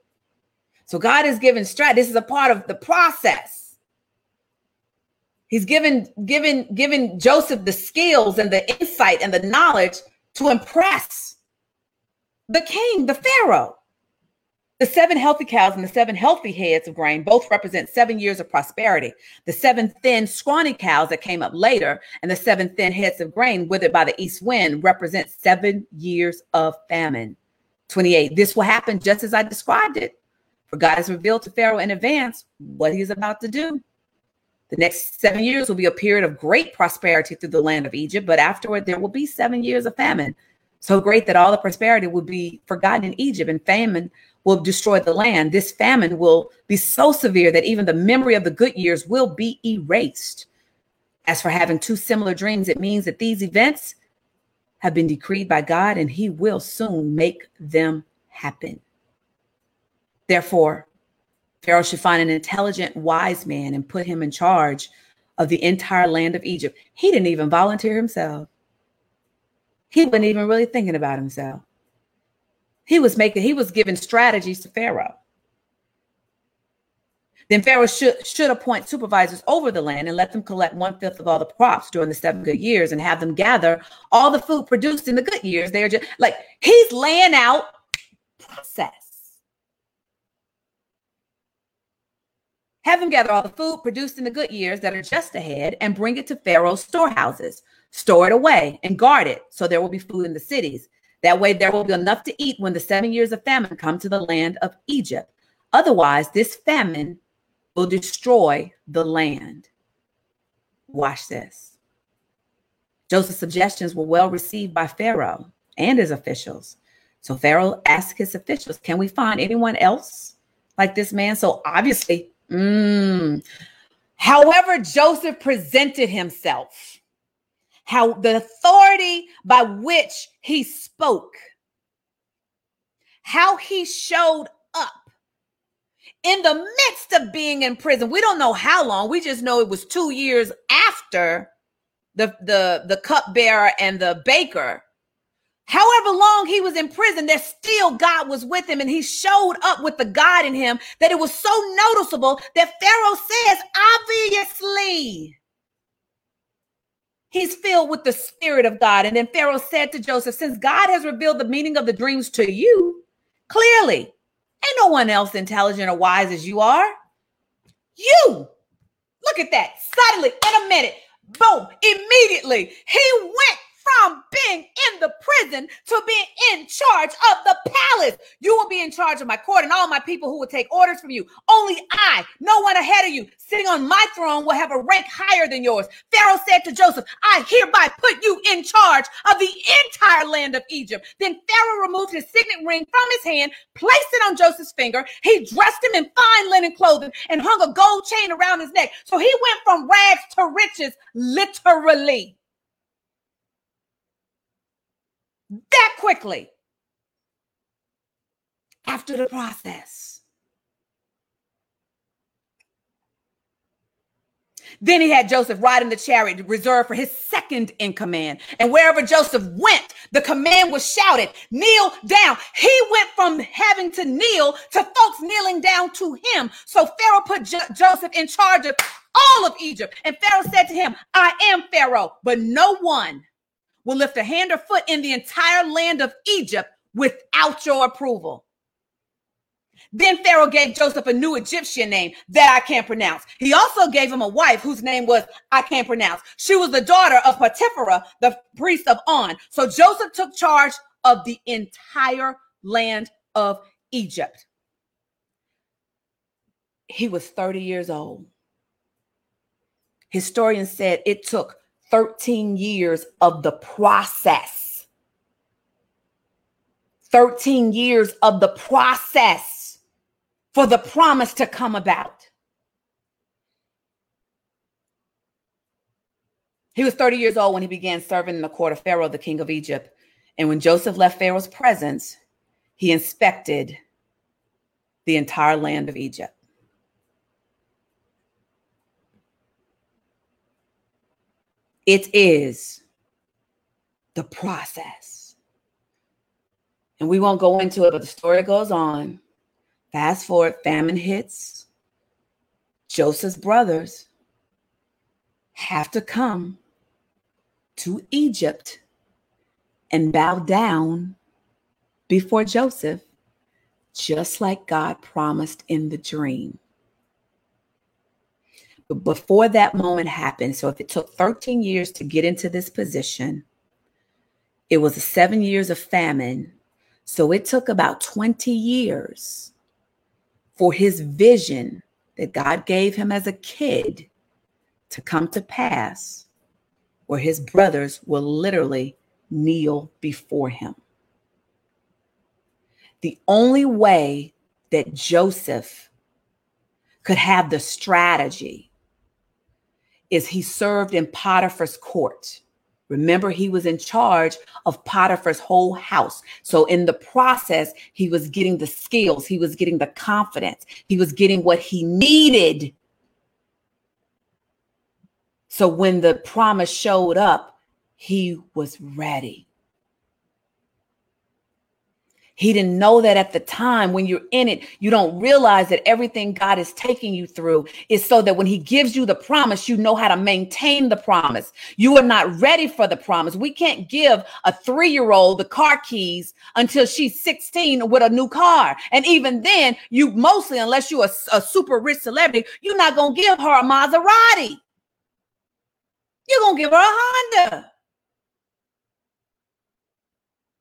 So God is giving strat. This is a part of the process. He's given given given Joseph the skills and the insight and the knowledge to impress the king, the Pharaoh. The seven healthy cows and the seven healthy heads of grain both represent seven years of prosperity. The seven thin, scrawny cows that came up later and the seven thin heads of grain withered by the east wind represent seven years of famine. 28. This will happen just as I described it. For God has revealed to Pharaoh in advance what he's about to do. The next seven years will be a period of great prosperity through the land of Egypt, but afterward there will be seven years of famine. So great that all the prosperity will be forgotten in Egypt, and famine will destroy the land. This famine will be so severe that even the memory of the good years will be erased. As for having two similar dreams, it means that these events have been decreed by God and He will soon make them happen. Therefore, Pharaoh should find an intelligent, wise man and put him in charge of the entire land of Egypt. He didn't even volunteer himself. He wasn't even really thinking about himself. He was making, he was giving strategies to Pharaoh. Then Pharaoh should, should appoint supervisors over the land and let them collect one fifth of all the crops during the seven good years and have them gather all the food produced in the good years. They're just like he's laying out process. Have them gather all the food produced in the good years that are just ahead and bring it to Pharaoh's storehouses. Store it away and guard it so there will be food in the cities. That way, there will be enough to eat when the seven years of famine come to the land of Egypt. Otherwise, this famine will destroy the land. Watch this. Joseph's suggestions were well received by Pharaoh and his officials. So Pharaoh asked his officials, Can we find anyone else like this man? So obviously, mm, however, Joseph presented himself how the authority by which he spoke, how he showed up in the midst of being in prison. We don't know how long. We just know it was 2 years after the the the cupbearer and the baker. However long he was in prison, there still God was with him, and he showed up with the God in him that it was so noticeable that Pharaoh says, obviously, He's filled with the Spirit of God. And then Pharaoh said to Joseph, Since God has revealed the meaning of the dreams to you, clearly, ain't no one else intelligent or wise as you are. You. Look at that. Suddenly, in a minute, boom, immediately, he went from being in the prison to being in charge of the palace. You will be in charge of my court and all my people who will take orders from you. Only I, no one ahead of you, sitting on my throne, will have a rank higher than yours. Pharaoh said to Joseph, I hereby put you in charge of the entire land of Egypt. Then Pharaoh removed his signet ring from his hand, placed it on Joseph's finger. He dressed him in fine linen clothing and hung a gold chain around his neck. So he went from rags to riches, literally. That quickly after the process. Then he had Joseph ride in the chariot reserved for his second in command. And wherever Joseph went, the command was shouted, kneel down. He went from having to kneel to folks kneeling down to him. So Pharaoh put jo- Joseph in charge of all of Egypt. And Pharaoh said to him, I am Pharaoh, but no one will lift a hand or foot in the entire land of Egypt without your approval. Then Pharaoh gave Joseph a new Egyptian name that I can't pronounce. He also gave him a wife whose name was I can't pronounce. She was the daughter of Potiphera, the priest of On. So Joseph took charge of the entire land of Egypt. He was 30 years old. Historians said it took 13 years of the process. 13 years of the process for the promise to come about. He was 30 years old when he began serving in the court of Pharaoh, the king of Egypt. And when Joseph left Pharaoh's presence, he inspected the entire land of Egypt. It is the process. And we won't go into it, but the story goes on. Fast forward, famine hits. Joseph's brothers have to come to Egypt and bow down before Joseph, just like God promised in the dream. Before that moment happened, so if it took 13 years to get into this position, it was seven years of famine. So it took about 20 years for his vision that God gave him as a kid to come to pass, where his brothers will literally kneel before him. The only way that Joseph could have the strategy is he served in Potiphar's court. Remember, he was in charge of Potiphar's whole house. So, in the process, he was getting the skills, he was getting the confidence, he was getting what he needed. So, when the promise showed up, he was ready. He didn't know that at the time. When you're in it, you don't realize that everything God is taking you through is so that when He gives you the promise, you know how to maintain the promise. You are not ready for the promise. We can't give a three year old the car keys until she's 16 with a new car. And even then, you mostly, unless you're a, a super rich celebrity, you're not going to give her a Maserati. You're going to give her a Honda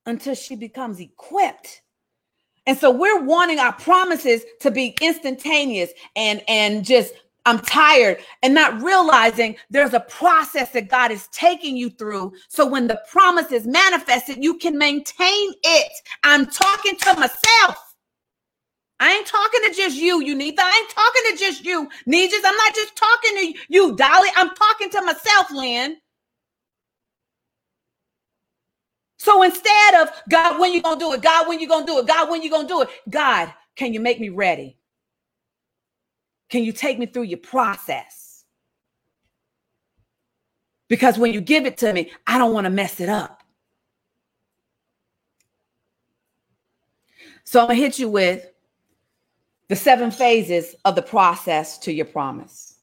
until she becomes equipped. And so we're wanting our promises to be instantaneous and and just I'm tired and not realizing there's a process that God is taking you through. So when the promise is manifested, you can maintain it. I'm talking to myself. I ain't talking to just you, Unitha. I ain't talking to just you, Nijas. I'm not just talking to you, Dolly. I'm talking to myself, Lynn. So instead of God, when you gonna do it? God, when you gonna do it? God, when you gonna do it? God, can you make me ready? Can you take me through your process? Because when you give it to me, I don't want to mess it up. So I'm gonna hit you with the seven phases of the process to your promise.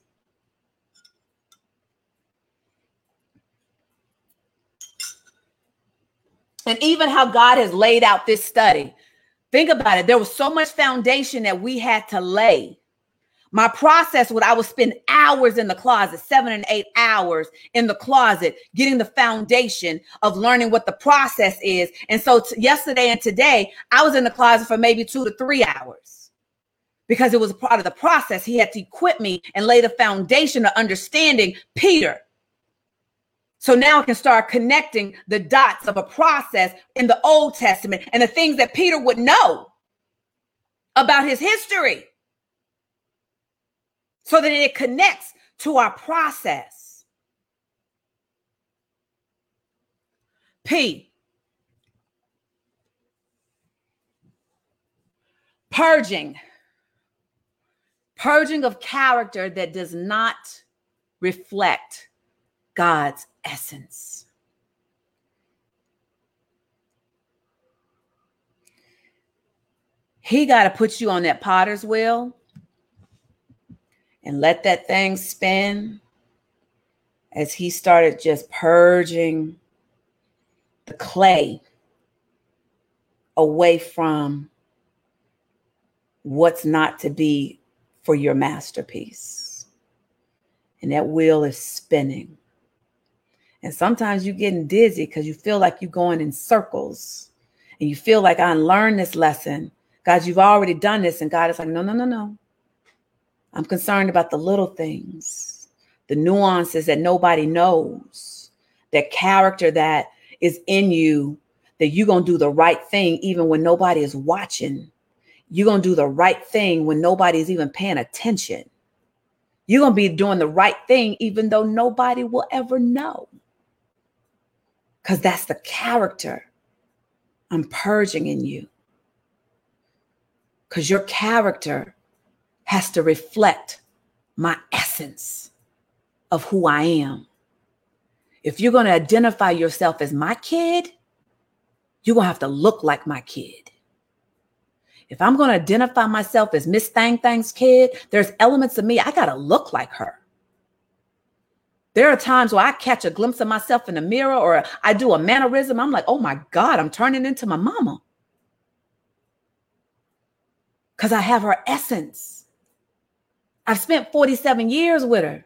And even how God has laid out this study. Think about it. There was so much foundation that we had to lay. My process would I would spend hours in the closet, seven and eight hours in the closet, getting the foundation of learning what the process is. And so t- yesterday and today, I was in the closet for maybe two to three hours because it was part of the process. He had to equip me and lay the foundation of understanding Peter so now I can start connecting the dots of a process in the Old Testament and the things that Peter would know about his history so that it connects to our process. P. Purging. Purging of character that does not reflect God's essence. He got to put you on that potter's wheel and let that thing spin as he started just purging the clay away from what's not to be for your masterpiece. And that wheel is spinning. And sometimes you're getting dizzy because you feel like you're going in circles. and you feel like I unlearned this lesson, God, you've already done this. And God is like, no, no, no, no. I'm concerned about the little things, the nuances that nobody knows, that character that is in you, that you're going to do the right thing even when nobody is watching. You're going to do the right thing when nobody's even paying attention. You're going to be doing the right thing even though nobody will ever know. Because that's the character I'm purging in you. Because your character has to reflect my essence of who I am. If you're going to identify yourself as my kid, you're going to have to look like my kid. If I'm going to identify myself as Miss Thang Thang's kid, there's elements of me, I got to look like her. There are times where I catch a glimpse of myself in the mirror or I do a mannerism. I'm like, oh my God, I'm turning into my mama. Because I have her essence. I've spent 47 years with her.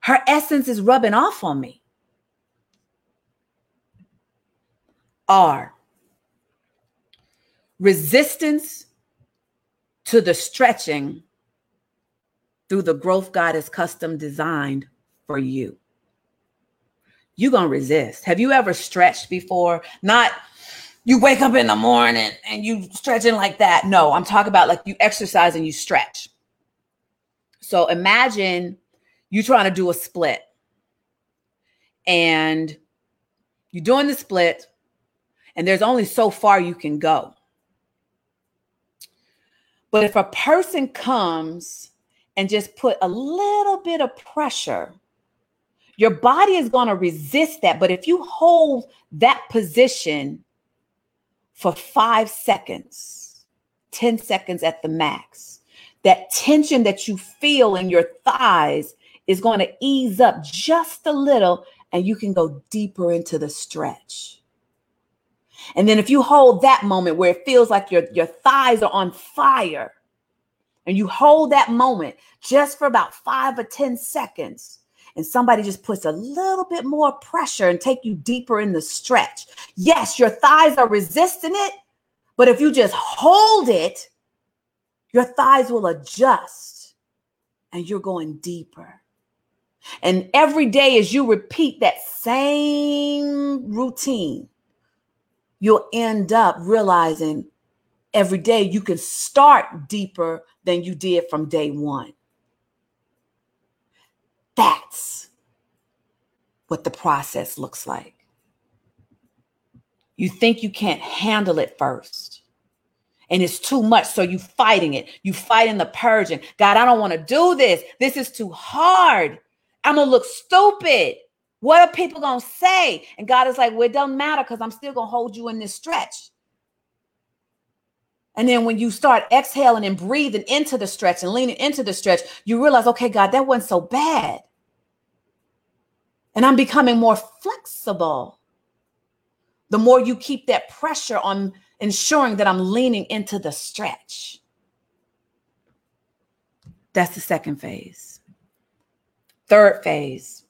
Her essence is rubbing off on me. R. Resistance to the stretching through the growth God has custom designed for you. You're going to resist. Have you ever stretched before? Not you wake up in the morning and you stretching like that. No, I'm talking about like you exercise and you stretch. So imagine you trying to do a split and you're doing the split and there's only so far you can go. But if a person comes and just put a little bit of pressure your body is going to resist that. But if you hold that position for five seconds, 10 seconds at the max, that tension that you feel in your thighs is going to ease up just a little and you can go deeper into the stretch. And then if you hold that moment where it feels like your, your thighs are on fire and you hold that moment just for about five or 10 seconds, and somebody just puts a little bit more pressure and take you deeper in the stretch. Yes, your thighs are resisting it, but if you just hold it, your thighs will adjust and you're going deeper. And every day, as you repeat that same routine, you'll end up realizing every day you can start deeper than you did from day one. That's what the process looks like. You think you can't handle it first. And it's too much. So you're fighting it. You fighting the purging. God, I don't want to do this. This is too hard. I'm gonna look stupid. What are people gonna say? And God is like, well, it doesn't matter because I'm still gonna hold you in this stretch. And then when you start exhaling and breathing into the stretch and leaning into the stretch, you realize, okay, God, that wasn't so bad. And I'm becoming more flexible. The more you keep that pressure on ensuring that I'm leaning into the stretch. That's the second phase. Third phase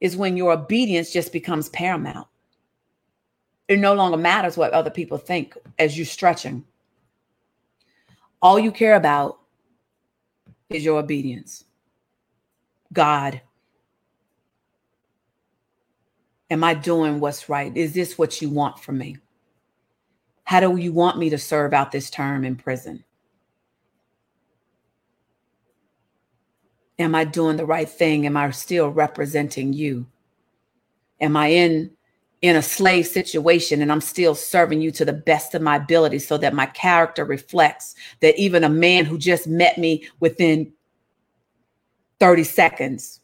is when your obedience just becomes paramount. It no longer matters what other people think as you're stretching. All you care about is your obedience. God, am I doing what's right? Is this what you want from me? How do you want me to serve out this term in prison? Am I doing the right thing? Am I still representing you? Am I in in a slave situation and I'm still serving you to the best of my ability so that my character reflects that even a man who just met me within 30 seconds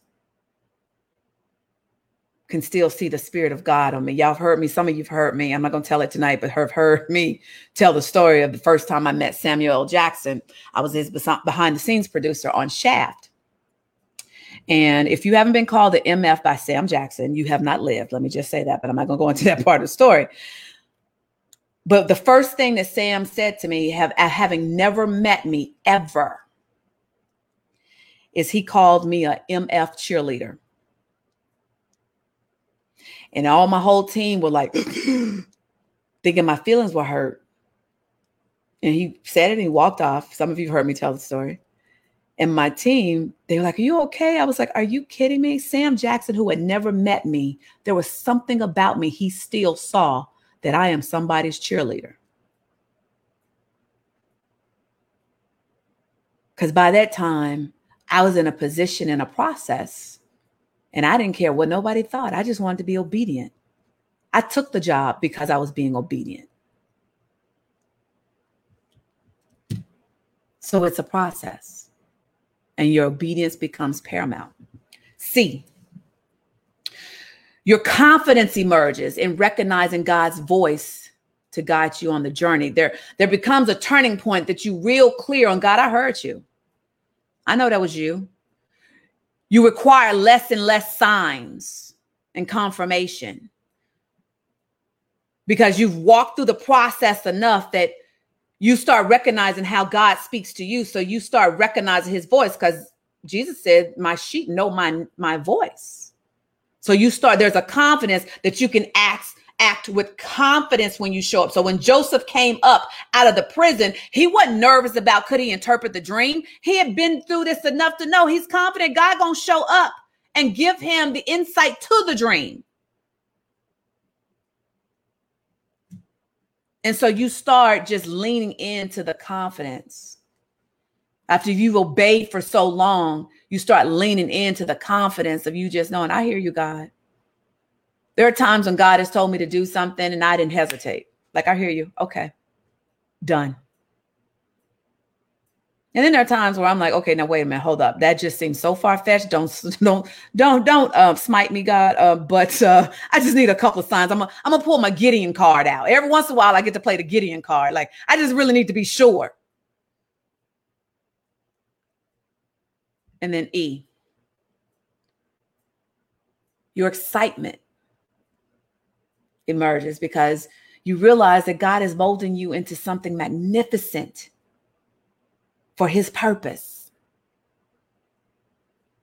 can still see the spirit of God on me. Y'all have heard me. Some of you've heard me. I'm not going to tell it tonight, but have heard me tell the story of the first time I met Samuel L. Jackson. I was his behind the scenes producer on Shaft. And if you haven't been called the MF by Sam Jackson, you have not lived. Let me just say that, but I'm not going to go into that (laughs) part of the story. But the first thing that Sam said to me, have, uh, having never met me ever, is he called me a MF cheerleader. And all my whole team were like, (clears throat) thinking my feelings were hurt. And he said it and he walked off. Some of you heard me tell the story. And my team, they were like, Are you okay? I was like, Are you kidding me? Sam Jackson, who had never met me, there was something about me he still saw that I am somebody's cheerleader. Because by that time, I was in a position in a process and I didn't care what nobody thought. I just wanted to be obedient. I took the job because I was being obedient. So it's a process, and your obedience becomes paramount. C, your confidence emerges in recognizing God's voice to guide you on the journey. There, there becomes a turning point that you real clear on God, I heard you. I know that was you. You require less and less signs and confirmation because you've walked through the process enough that you start recognizing how God speaks to you. So you start recognizing his voice because Jesus said, My sheep know my, my voice. So you start, there's a confidence that you can act, act with confidence when you show up. So when Joseph came up out of the prison, he wasn't nervous about could he interpret the dream. He had been through this enough to know he's confident God gonna show up and give him the insight to the dream. And so you start just leaning into the confidence. After you've obeyed for so long, you start leaning into the confidence of you just knowing, I hear you, God. There are times when God has told me to do something and I didn't hesitate. Like, I hear you. Okay, done. And then there are times where I'm like, okay, now wait a minute, hold up. That just seems so far fetched. Don't, (laughs) don't, don't, don't um, smite me, God. Uh, but uh, (laughs) I just need a couple of signs. I'm gonna, I'm gonna pull my Gideon card out. Every once in a while, I get to play the Gideon card. Like I just really need to be sure. And then E, your excitement emerges because you realize that God is molding you into something magnificent for his purpose.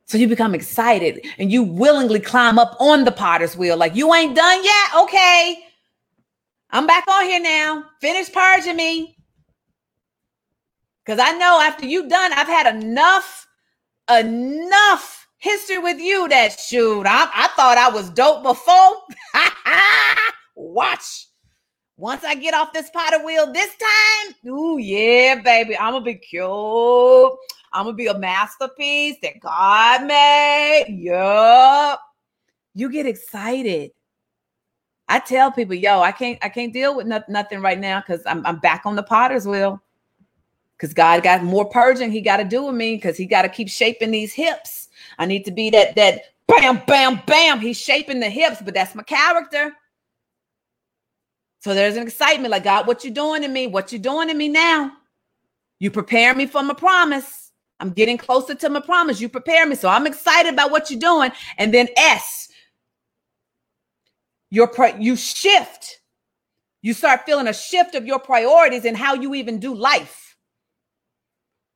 So you become excited and you willingly climb up on the potter's wheel. Like, you ain't done yet? Okay. I'm back on here now. Finish purging me. Because I know after you done, I've had enough, enough history with you that shoot. I, I thought I was dope before. (laughs) Watch. Once I get off this pot of wheel this time, ooh, yeah, baby, I'm gonna be cute. I'm gonna be a masterpiece that God made. Yup. You get excited. I tell people, yo, I can't, I can't deal with no, nothing right now because I'm, I'm back on the potter's wheel. Because God got more purging He got to do with me because He got to keep shaping these hips. I need to be that that bam, bam, bam. He's shaping the hips, but that's my character. So there's an excitement like, God, what you doing to me? What you doing to me now? You prepare me for my promise. I'm getting closer to my promise. You prepare me. So I'm excited about what you're doing. And then S, your you shift. You start feeling a shift of your priorities and how you even do life.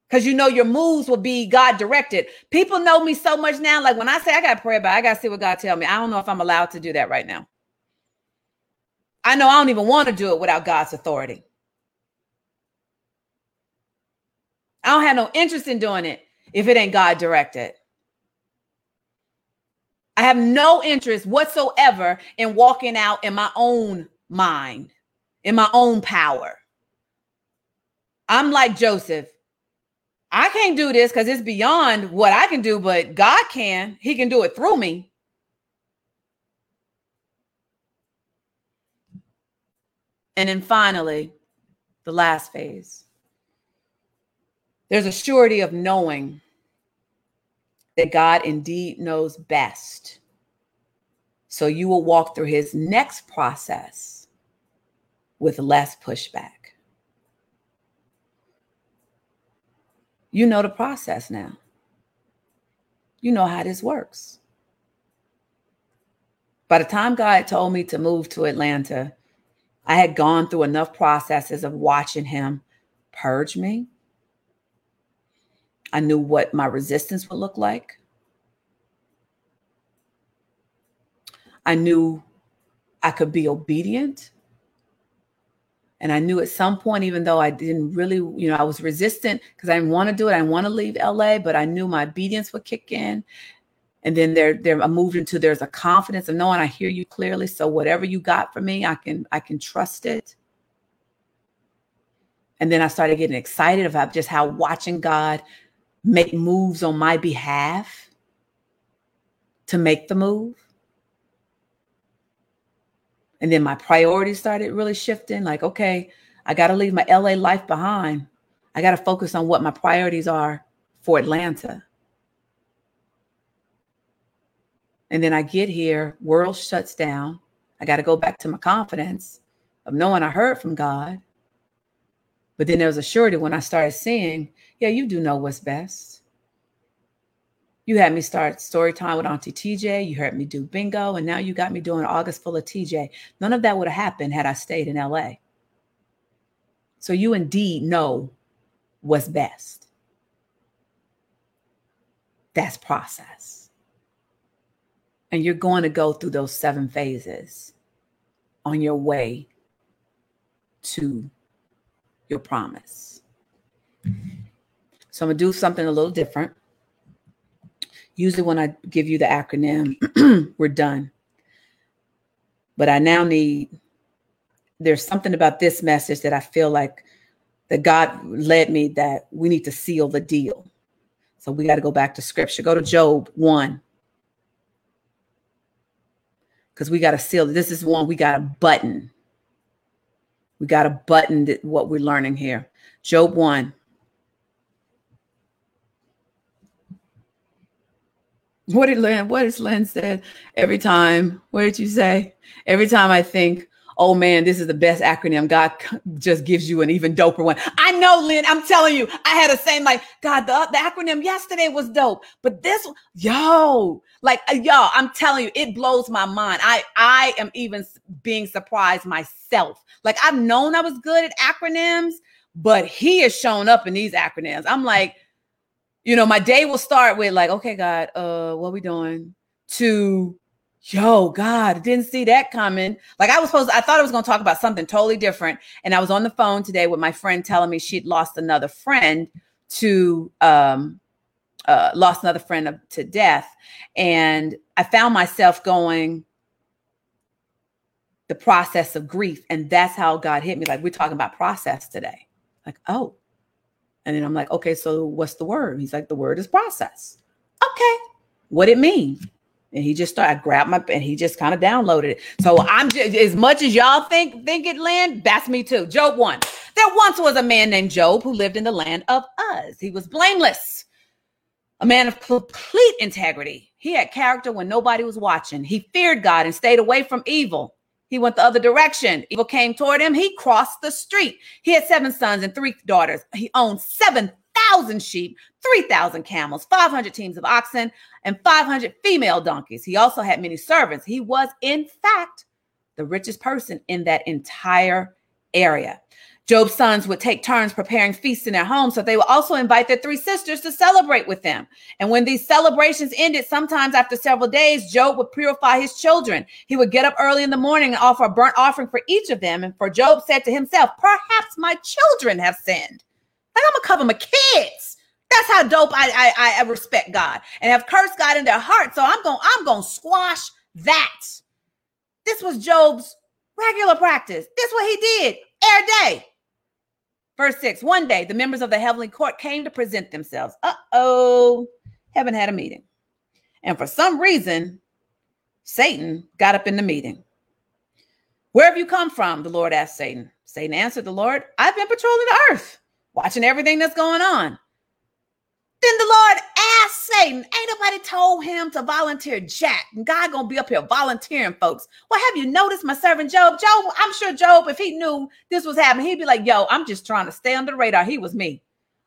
Because you know your moves will be God directed. People know me so much now. Like when I say I got to pray about, I got to see what God tell me. I don't know if I'm allowed to do that right now. I know I don't even want to do it without God's authority. I don't have no interest in doing it if it ain't God directed. I have no interest whatsoever in walking out in my own mind, in my own power. I'm like Joseph. I can't do this because it's beyond what I can do, but God can. He can do it through me. And then finally, the last phase. There's a surety of knowing that God indeed knows best. So you will walk through his next process with less pushback. You know the process now. You know how this works. By the time God told me to move to Atlanta, I had gone through enough processes of watching him purge me. I knew what my resistance would look like. I knew I could be obedient. And I knew at some point, even though I didn't really, you know, I was resistant because I didn't want to do it. I didn't want to leave LA, but I knew my obedience would kick in. And then there I moved into there's a confidence of knowing I hear you clearly. So whatever you got for me, I can, I can trust it. And then I started getting excited about just how watching God make moves on my behalf to make the move. And then my priorities started really shifting like, okay, I got to leave my LA life behind. I got to focus on what my priorities are for Atlanta. And then I get here, world shuts down. I got to go back to my confidence of knowing I heard from God. But then there was a surety when I started seeing, yeah, you do know what's best. You had me start story time with Auntie TJ. You heard me do bingo. And now you got me doing August full of TJ. None of that would have happened had I stayed in LA. So you indeed know what's best. That's process. And you're going to go through those seven phases on your way to your promise. So I'm going to do something a little different. Usually, when I give you the acronym, (clears throat) we're done. But I now need, there's something about this message that I feel like that God led me that we need to seal the deal. So we got to go back to scripture. Go to Job 1. Because we got to seal. This is one we got a button. We got a button what we're learning here. Job 1. What did Lynn, what has Lynn said every time? What did you say? Every time I think, oh man, this is the best acronym. God just gives you an even doper one. I know, Lynn. I'm telling you, I had a same like, God, the, the acronym yesterday was dope, but this, yo, like, uh, yo, I'm telling you, it blows my mind. I, I am even being surprised myself. Like, I've known I was good at acronyms, but he has shown up in these acronyms. I'm like, you know, my day will start with like, okay, God, uh, what we doing? To yo, God, didn't see that coming. Like I was supposed, I thought I was going to talk about something totally different. And I was on the phone today with my friend telling me she'd lost another friend to, um, uh, lost another friend of, to death. And I found myself going, the process of grief. And that's how God hit me. Like we're talking about process today. Like, oh. And then I'm like, okay, so what's the word? He's like, the word is process. Okay. What it mean? And he just started I grabbed my and he just kind of downloaded it. So I'm just as much as y'all think think it Lynn, that's me too. Job one. There once was a man named Job who lived in the land of Uz. He was blameless, a man of complete integrity. He had character when nobody was watching. He feared God and stayed away from evil. He went the other direction. Evil came toward him. He crossed the street. He had seven sons and three daughters. He owned seven thousand sheep, 3,000 camels, 500 teams of oxen, and 500 female donkeys. He also had many servants. He was, in fact, the richest person in that entire area. Job's sons would take turns preparing feasts in their homes, so they would also invite their three sisters to celebrate with them. And when these celebrations ended, sometimes after several days, Job would purify his children. He would get up early in the morning and offer a burnt offering for each of them. And for Job said to himself, Perhaps my children have sinned. Like I'm gonna cover my kids. That's how dope I, I I respect God and have cursed God in their heart. So I'm going I'm to squash that. This was Job's regular practice. This is what he did every day. Verse 6 One day, the members of the heavenly court came to present themselves. Uh oh, heaven had a meeting. And for some reason, Satan got up in the meeting. Where have you come from? The Lord asked Satan. Satan answered the Lord, I've been patrolling the earth watching everything that's going on. Then the Lord asked Satan, ain't nobody told him to volunteer jack. And God gonna be up here volunteering folks. Well, have you noticed my servant Job? Job, I'm sure Job, if he knew this was happening, he'd be like, yo, I'm just trying to stay under the radar. He was me.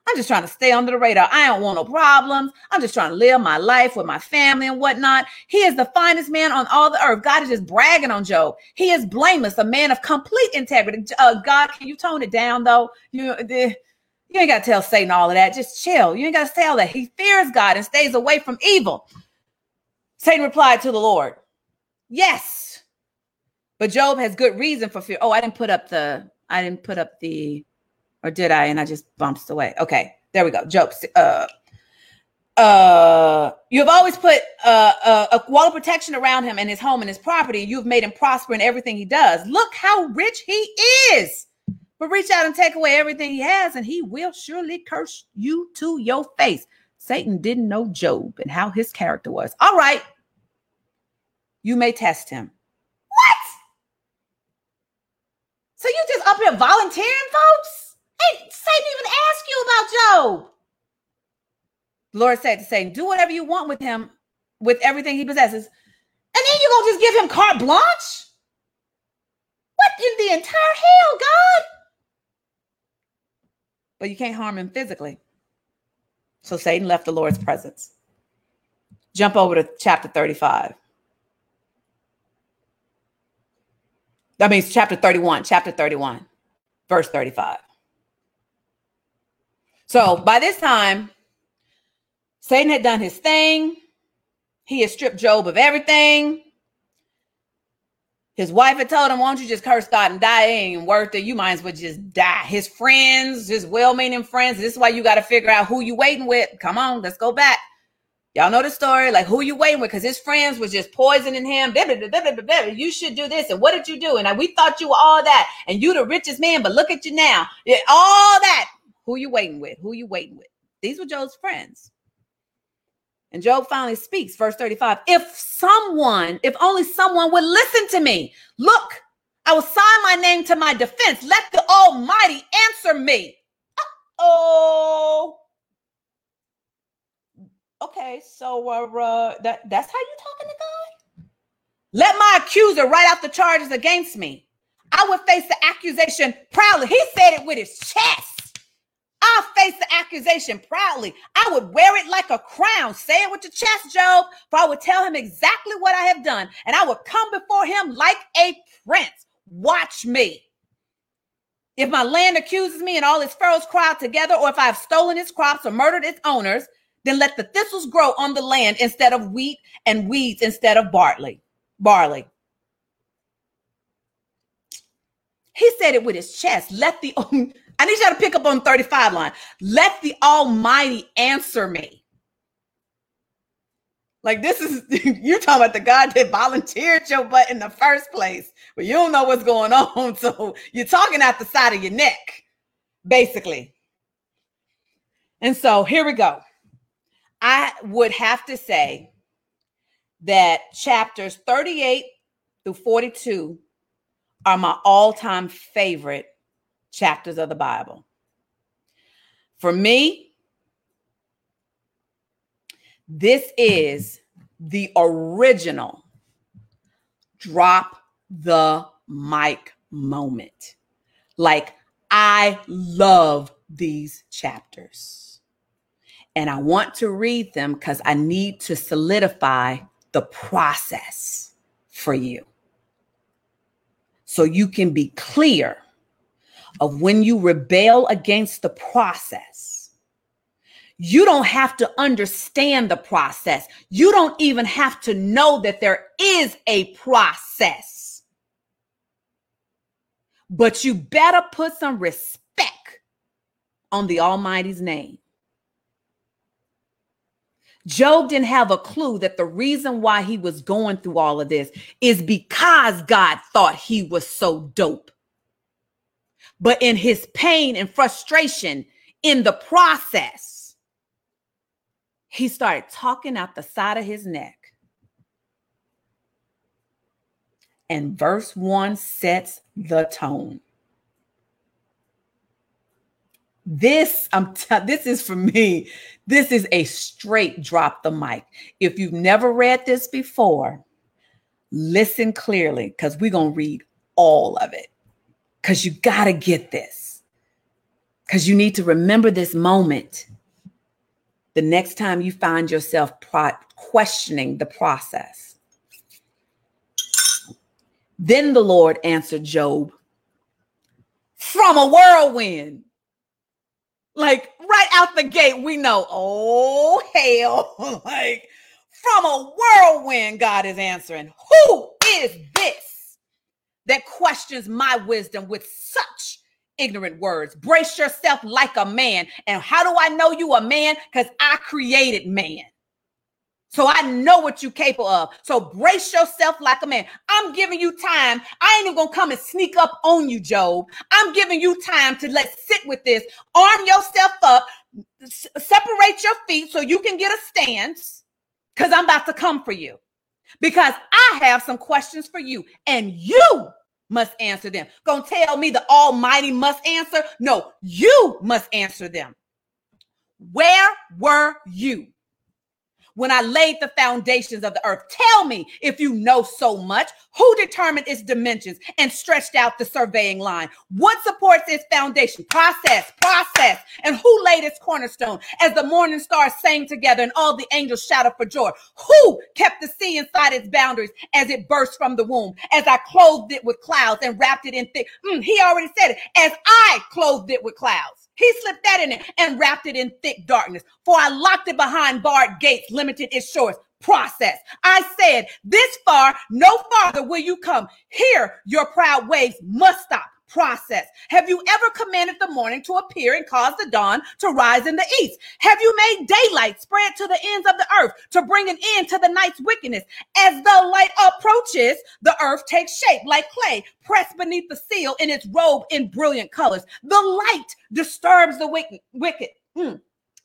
I'm just trying to stay under the radar. I don't want no problems. I'm just trying to live my life with my family and whatnot. He is the finest man on all the earth. God is just bragging on Job. He is blameless, a man of complete integrity. Uh, God, can you tone it down though? You the you ain't got to tell Satan all of that. Just chill. You ain't got to say all that. He fears God and stays away from evil. Satan replied to the Lord, Yes. But Job has good reason for fear. Oh, I didn't put up the I didn't put up the, or did I? And I just bounced away. Okay, there we go. Job. Uh, uh, you have always put uh, uh, a wall of protection around him and his home and his property. You've made him prosper in everything he does. Look how rich he is. But reach out and take away everything he has, and he will surely curse you to your face. Satan didn't know Job and how his character was. All right. You may test him. What? So you just up here volunteering, folks? Hey, Satan even asked you about Job. The Lord said to Satan, Do whatever you want with him, with everything he possesses. And then you're going to just give him carte blanche? What in the entire hell, God? But you can't harm him physically. So Satan left the Lord's presence. Jump over to chapter 35. That means chapter 31, chapter 31, verse 35. So by this time, Satan had done his thing. He had stripped Job of everything. His wife had told him, Why don't you just curse God and die? It ain't worth it. You might as well just die. His friends, his well meaning friends, this is why you got to figure out who you waiting with. Come on, let's go back. Y'all know the story, like who you waiting with, because his friends was just poisoning him. You should do this, and what did you do? And we thought you were all that, and you the richest man, but look at you now. All that. Who you waiting with? Who you waiting with? These were Joe's friends. And Job finally speaks, verse 35. If someone, if only someone would listen to me, look, I will sign my name to my defense. Let the Almighty answer me. Oh, okay. So uh, uh, that that's how you're talking to God? Let my accuser write out the charges against me. I would face the accusation proudly. He said it with his chest. I'll face the accusation proudly. I would wear it like a crown. Say it with your chest, Job, for I would tell him exactly what I have done, and I would come before him like a prince. Watch me. If my land accuses me and all its furrows crowd together, or if I have stolen its crops or murdered its owners, then let the thistles grow on the land instead of wheat and weeds instead of barley. Barley. He said it with his chest. Let the (laughs) I need y'all to pick up on 35 line. Let the Almighty answer me. Like this is (laughs) you're talking about the God that volunteered your butt in the first place, but you don't know what's going on. (laughs) So you're talking out the side of your neck, basically. And so here we go. I would have to say that chapters 38 through 42 are my all-time favorite chapters of the Bible. For me, this is the original drop the mic moment. Like, I love these chapters. And I want to read them because I need to solidify the process for you. So you can be clear of when you rebel against the process. You don't have to understand the process. You don't even have to know that there is a process. But you better put some respect on the Almighty's name. Job didn't have a clue that the reason why he was going through all of this is because God thought he was so dope. But in his pain and frustration in the process, he started talking out the side of his neck. And verse 1 sets the tone. This I'm t- (laughs) this is for me. This is a straight drop the mic. If you've never read this before, listen clearly cuz we're going to read all of it because you got to get this. Because you need to remember this moment the next time you find yourself pro- questioning the process. Then the Lord answered Job from a whirlwind. Like right out the gate, we know, oh hell, (laughs) like from a whirlwind, God is answering. Who is this? That questions my wisdom with such ignorant words. Brace yourself like a man. And how do I know you a man? Because I created man. So I know what you're capable of. So brace yourself like a man. I'm giving you time. I ain't even gonna come and sneak up on you, Job. I'm giving you time to let's sit with this. Arm yourself up, s- separate your feet so you can get a stance, because I'm about to come for you. Because I have some questions for you, and you must answer them. Gonna tell me the Almighty must answer? No, you must answer them. Where were you? When I laid the foundations of the earth. Tell me if you know so much. Who determined its dimensions and stretched out the surveying line? What supports its foundation? Process, process. And who laid its cornerstone as the morning stars sang together and all the angels shouted for joy? Who kept the sea inside its boundaries as it burst from the womb? As I clothed it with clouds and wrapped it in thick. Mm, he already said it. As I clothed it with clouds. He slipped that in it and wrapped it in thick darkness. For I locked it behind barred gates, limited its shores. Process. I said, This far, no farther will you come. Here, your proud waves must stop. Process. Have you ever commanded the morning to appear and cause the dawn to rise in the east? Have you made daylight spread to the ends of the earth to bring an end to the night's wickedness? As the light approaches, the earth takes shape like clay, pressed beneath the seal in its robe in brilliant colors. The light disturbs the wicked. wicked. Hmm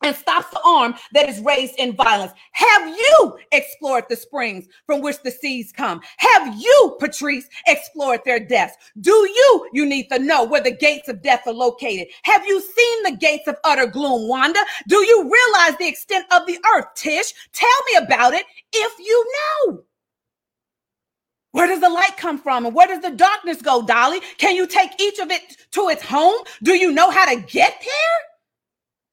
and stops the arm that is raised in violence. Have you explored the springs from which the seas come? Have you, Patrice, explored their depths? Do you, you need to know where the gates of death are located? Have you seen the gates of utter gloom, Wanda? Do you realize the extent of the earth, Tish? Tell me about it if you know. Where does the light come from and where does the darkness go, Dolly? Can you take each of it to its home? Do you know how to get there?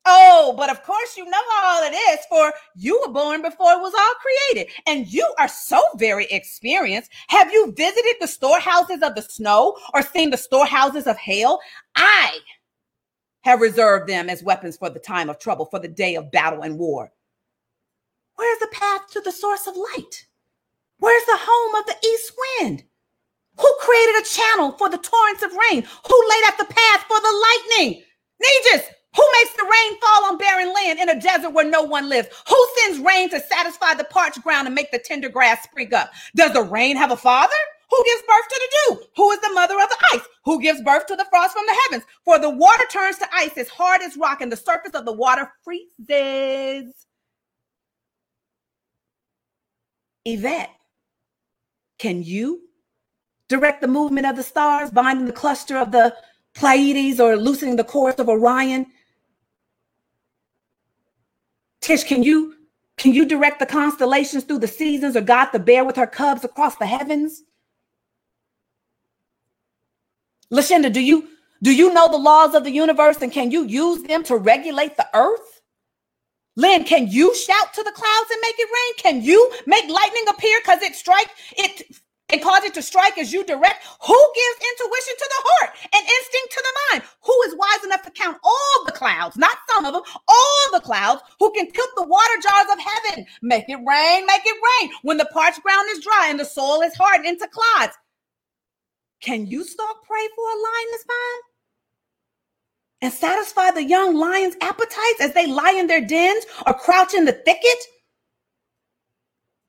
Oh, but of course you know all it is, for you were born before it was all created, and you are so very experienced. Have you visited the storehouses of the snow or seen the storehouses of hail? I have reserved them as weapons for the time of trouble, for the day of battle and war. Where's the path to the source of light? Where's the home of the east wind? Who created a channel for the torrents of rain? Who laid out the path for the lightning? Nijas, who makes the rain fall on barren land in a desert where no one lives? Who sends rain to satisfy the parched ground and make the tender grass spring up? Does the rain have a father? Who gives birth to the dew? Who is the mother of the ice? Who gives birth to the frost from the heavens? For the water turns to ice as hard as rock, and the surface of the water freezes. Yvette, can you direct the movement of the stars, binding the cluster of the Pleiades or loosening the course of Orion? Tish, can you can you direct the constellations through the seasons or guide the bear with her cubs across the heavens? Lashenda, do you do you know the laws of the universe and can you use them to regulate the earth? Lynn, can you shout to the clouds and make it rain? Can you make lightning appear because it strike it and cause it to strike as you direct? Who gives intuition to the heart and instinct to the mind? Who is wise enough to count all the clouds, not some of them, all the clouds, who can tilt the water jars of heaven? Make it rain, make it rain when the parched ground is dry and the soil is hardened into clods. Can you stalk prey for a lioness vine? And satisfy the young lion's appetites as they lie in their dens or crouch in the thicket?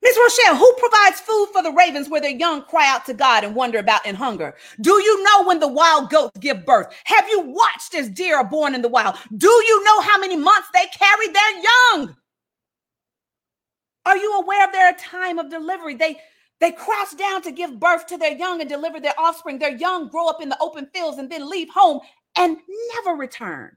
Miss Rochelle, who provides food for the ravens where their young cry out to God and wonder about in hunger? Do you know when the wild goats give birth? Have you watched as deer are born in the wild? Do you know how many months they carry their young? Are you aware of their time of delivery? They they crouch down to give birth to their young and deliver their offspring. Their young grow up in the open fields and then leave home and never return.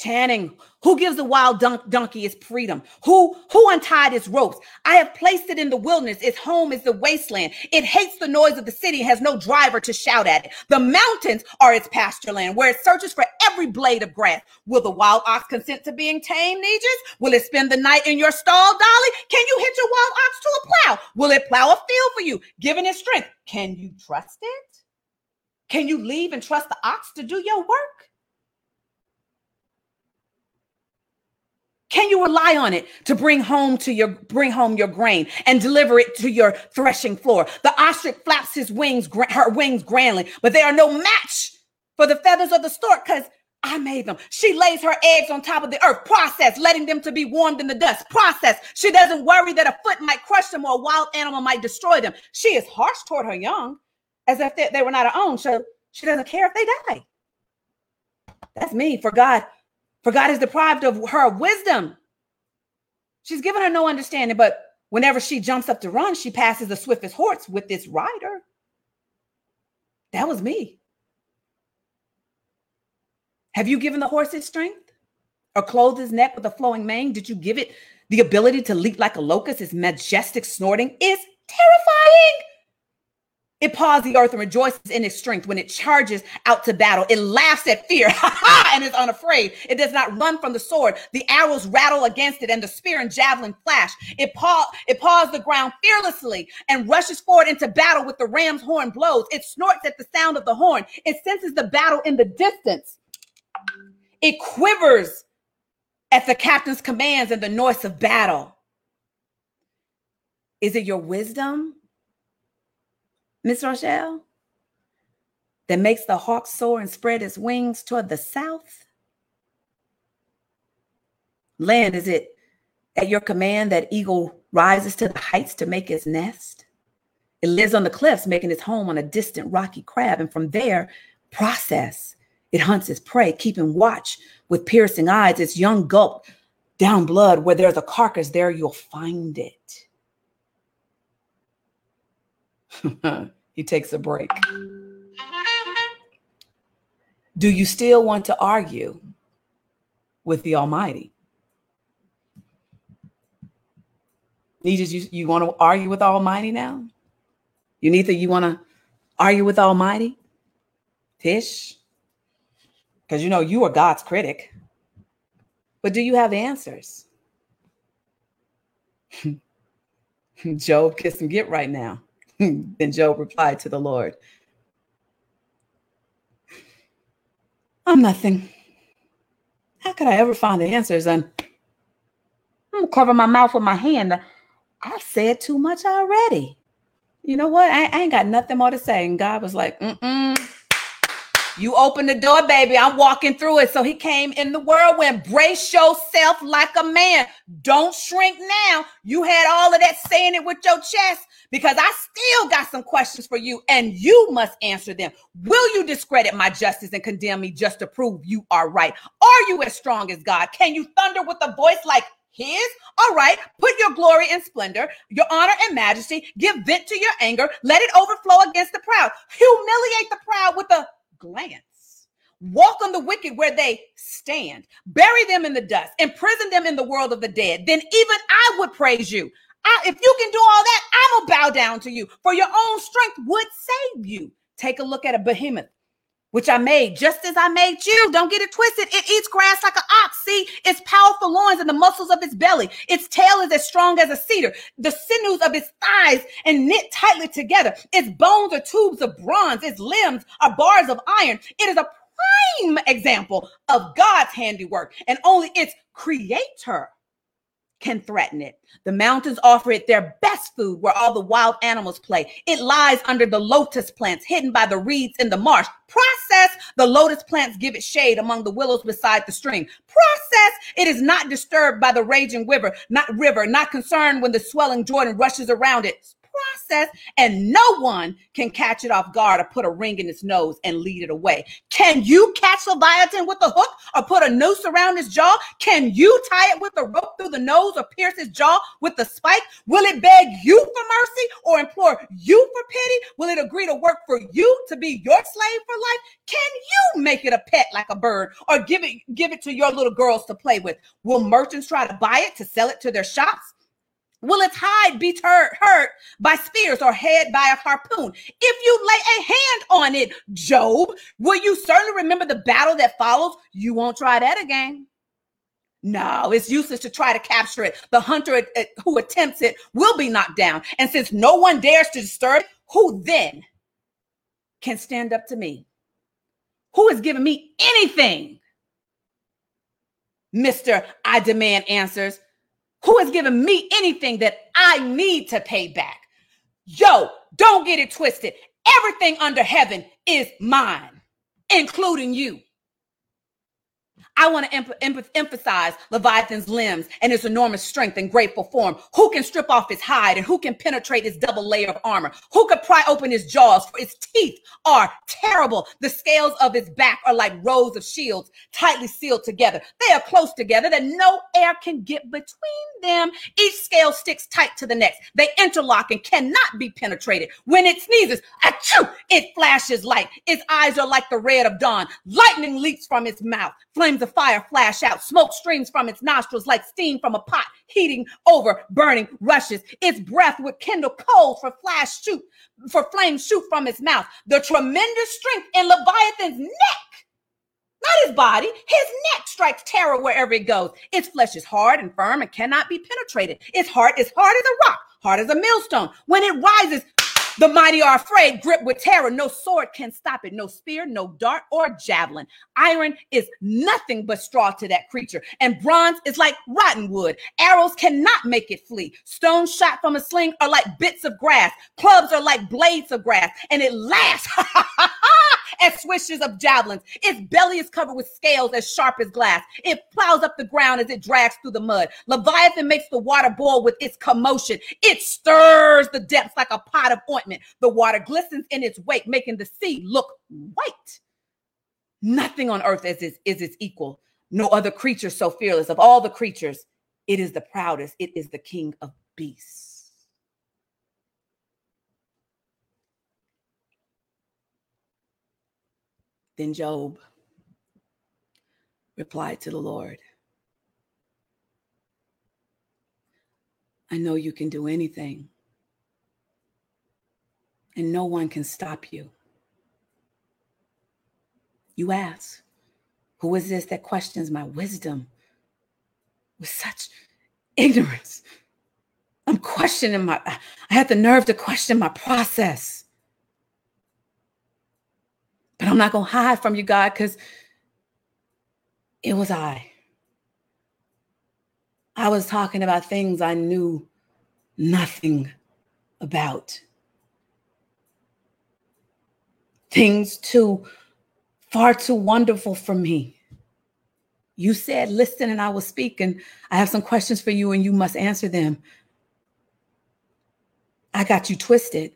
Channing, who gives the wild donkey its freedom? Who who untied its ropes? I have placed it in the wilderness. Its home is the wasteland. It hates the noise of the city, has no driver to shout at it. The mountains are its pasture land, where it searches for every blade of grass. Will the wild ox consent to being tamed, Nijas? Will it spend the night in your stall, Dolly? Can you hitch a wild ox to a plow? Will it plow a field for you, given its strength? Can you trust it? Can you leave and trust the ox to do your work? Can you rely on it to bring home to your bring home your grain and deliver it to your threshing floor? The ostrich flaps his wings, her wings grandly, but they are no match for the feathers of the stork because I made them. She lays her eggs on top of the earth. Process, letting them to be warmed in the dust. Process. She doesn't worry that a foot might crush them or a wild animal might destroy them. She is harsh toward her young, as if they, they were not her own. So she doesn't care if they die. That's me. For God for God is deprived of her wisdom. She's given her no understanding, but whenever she jumps up to run, she passes the swiftest horse with this rider. That was me. Have you given the horse its strength or clothed his neck with a flowing mane? Did you give it the ability to leap like a locust? Its majestic snorting is terrifying. It paws the earth and rejoices in its strength when it charges out to battle. It laughs at fear (laughs) and is unafraid. It does not run from the sword. The arrows rattle against it and the spear and javelin flash. It, paw, it paws the ground fearlessly and rushes forward into battle with the ram's horn blows. It snorts at the sound of the horn. It senses the battle in the distance. It quivers at the captain's commands and the noise of battle. Is it your wisdom Miss Rochelle, that makes the hawk soar and spread its wings toward the south? Land, is it at your command that eagle rises to the heights to make its nest? It lives on the cliffs, making its home on a distant rocky crab, and from there, process. It hunts its prey, keeping watch with piercing eyes. Its young gulp down blood. Where there's a carcass, there you'll find it. (laughs) he takes a break. Do you still want to argue with the Almighty? Needed you, you want to argue with Almighty now? You need to you want to argue with Almighty? Tish? Because you know you are God's critic. But do you have answers? (laughs) Job, kiss and get right now. (laughs) then Job replied to the Lord, I'm nothing. How could I ever find the answers? And I'm gonna cover my mouth with my hand. I've said too much already. You know what? I, I ain't got nothing more to say. And God was like, mm-mm. You open the door, baby. I'm walking through it. So he came in the whirlwind. Brace yourself like a man. Don't shrink now. You had all of that saying it with your chest because I still got some questions for you and you must answer them. Will you discredit my justice and condemn me just to prove you are right? Are you as strong as God? Can you thunder with a voice like his? All right, put your glory and splendor, your honor and majesty, give vent to your anger, let it overflow against the proud, humiliate the proud with a glance. Walk on the wicked where they stand, bury them in the dust, imprison them in the world of the dead. Then even I would praise you. I, if you can do all that, I'm gonna bow down to you, for your own strength would save you. Take a look at a behemoth, which I made just as I made you. Don't get it twisted. It eats grass like an ox. See, its powerful loins and the muscles of its belly. Its tail is as strong as a cedar. The sinews of its thighs and knit tightly together. Its bones are tubes of bronze. Its limbs are bars of iron. It is a prime example of God's handiwork, and only its creator can threaten it. The mountains offer it their best food where all the wild animals play. It lies under the lotus plants hidden by the reeds in the marsh. Process the lotus plants give it shade among the willows beside the stream. Process it is not disturbed by the raging river, not river, not concerned when the swelling Jordan rushes around it process, and no one can catch it off guard or put a ring in its nose and lead it away. Can you catch Leviathan with a hook or put a noose around his jaw? Can you tie it with a rope through the nose or pierce his jaw with a spike? Will it beg you for mercy or implore you for pity? Will it agree to work for you to be your slave for life? Can you make it a pet like a bird or give it give it to your little girls to play with? Will merchants try to buy it to sell it to their shops? Will its hide be hurt, by spears or head by a harpoon? If you lay a hand on it, Job, will you certainly remember the battle that follows? You won't try that again. No, it's useless to try to capture it. The hunter uh, uh, who attempts it will be knocked down. And since no one dares to disturb, it, who then can stand up to me? Who has given me anything Mr. I demand answers. Who has given me anything that I need to pay back? Yo, don't get it twisted. Everything under heaven is mine, including you. I want to em- em- emphasize Leviathan's limbs and his enormous strength and grateful form. Who can strip off his hide and who can penetrate his double layer of armor? Who could pry open his jaws? For his teeth are terrible. The scales of his back are like rows of shields tightly sealed together. They are close together that no air can get between them. Each scale sticks tight to the next. They interlock and cannot be penetrated. When it sneezes, achoo, it flashes light. Its eyes are like the red of dawn. Lightning leaps from its mouth. Flames of fire flash out. Smoke streams from its nostrils like steam from a pot, heating over, burning rushes. Its breath would kindle coals for flash shoot, for flames shoot from its mouth. The tremendous strength in Leviathan's neck not his body. His neck strikes terror wherever it goes. Its flesh is hard and firm and cannot be penetrated. Its heart is hard as a rock, hard as a millstone. When it rises, the mighty are afraid, gripped with terror. No sword can stop it, no spear, no dart or javelin. Iron is nothing but straw to that creature, and bronze is like rotten wood. Arrows cannot make it flee. Stones shot from a sling are like bits of grass. Clubs are like blades of grass, and it laughs as swishes of javelins. Its belly is covered with scales as sharp as glass. It plows up the ground as it drags through the mud. Leviathan makes the water boil with its commotion. It stirs the depths like a pot of ointment. The water glistens in its wake, making the sea look white. Nothing on earth is, is, is its equal. No other creature so fearless. Of all the creatures, it is the proudest. It is the king of beasts. Then Job replied to the Lord I know you can do anything, and no one can stop you. You ask, Who is this that questions my wisdom with such ignorance? I'm questioning my, I had the nerve to question my process. But I'm not going to hide from you, God, because it was I. I was talking about things I knew nothing about. Things too far too wonderful for me. You said, listen, and I will speak, and I have some questions for you, and you must answer them. I got you twisted.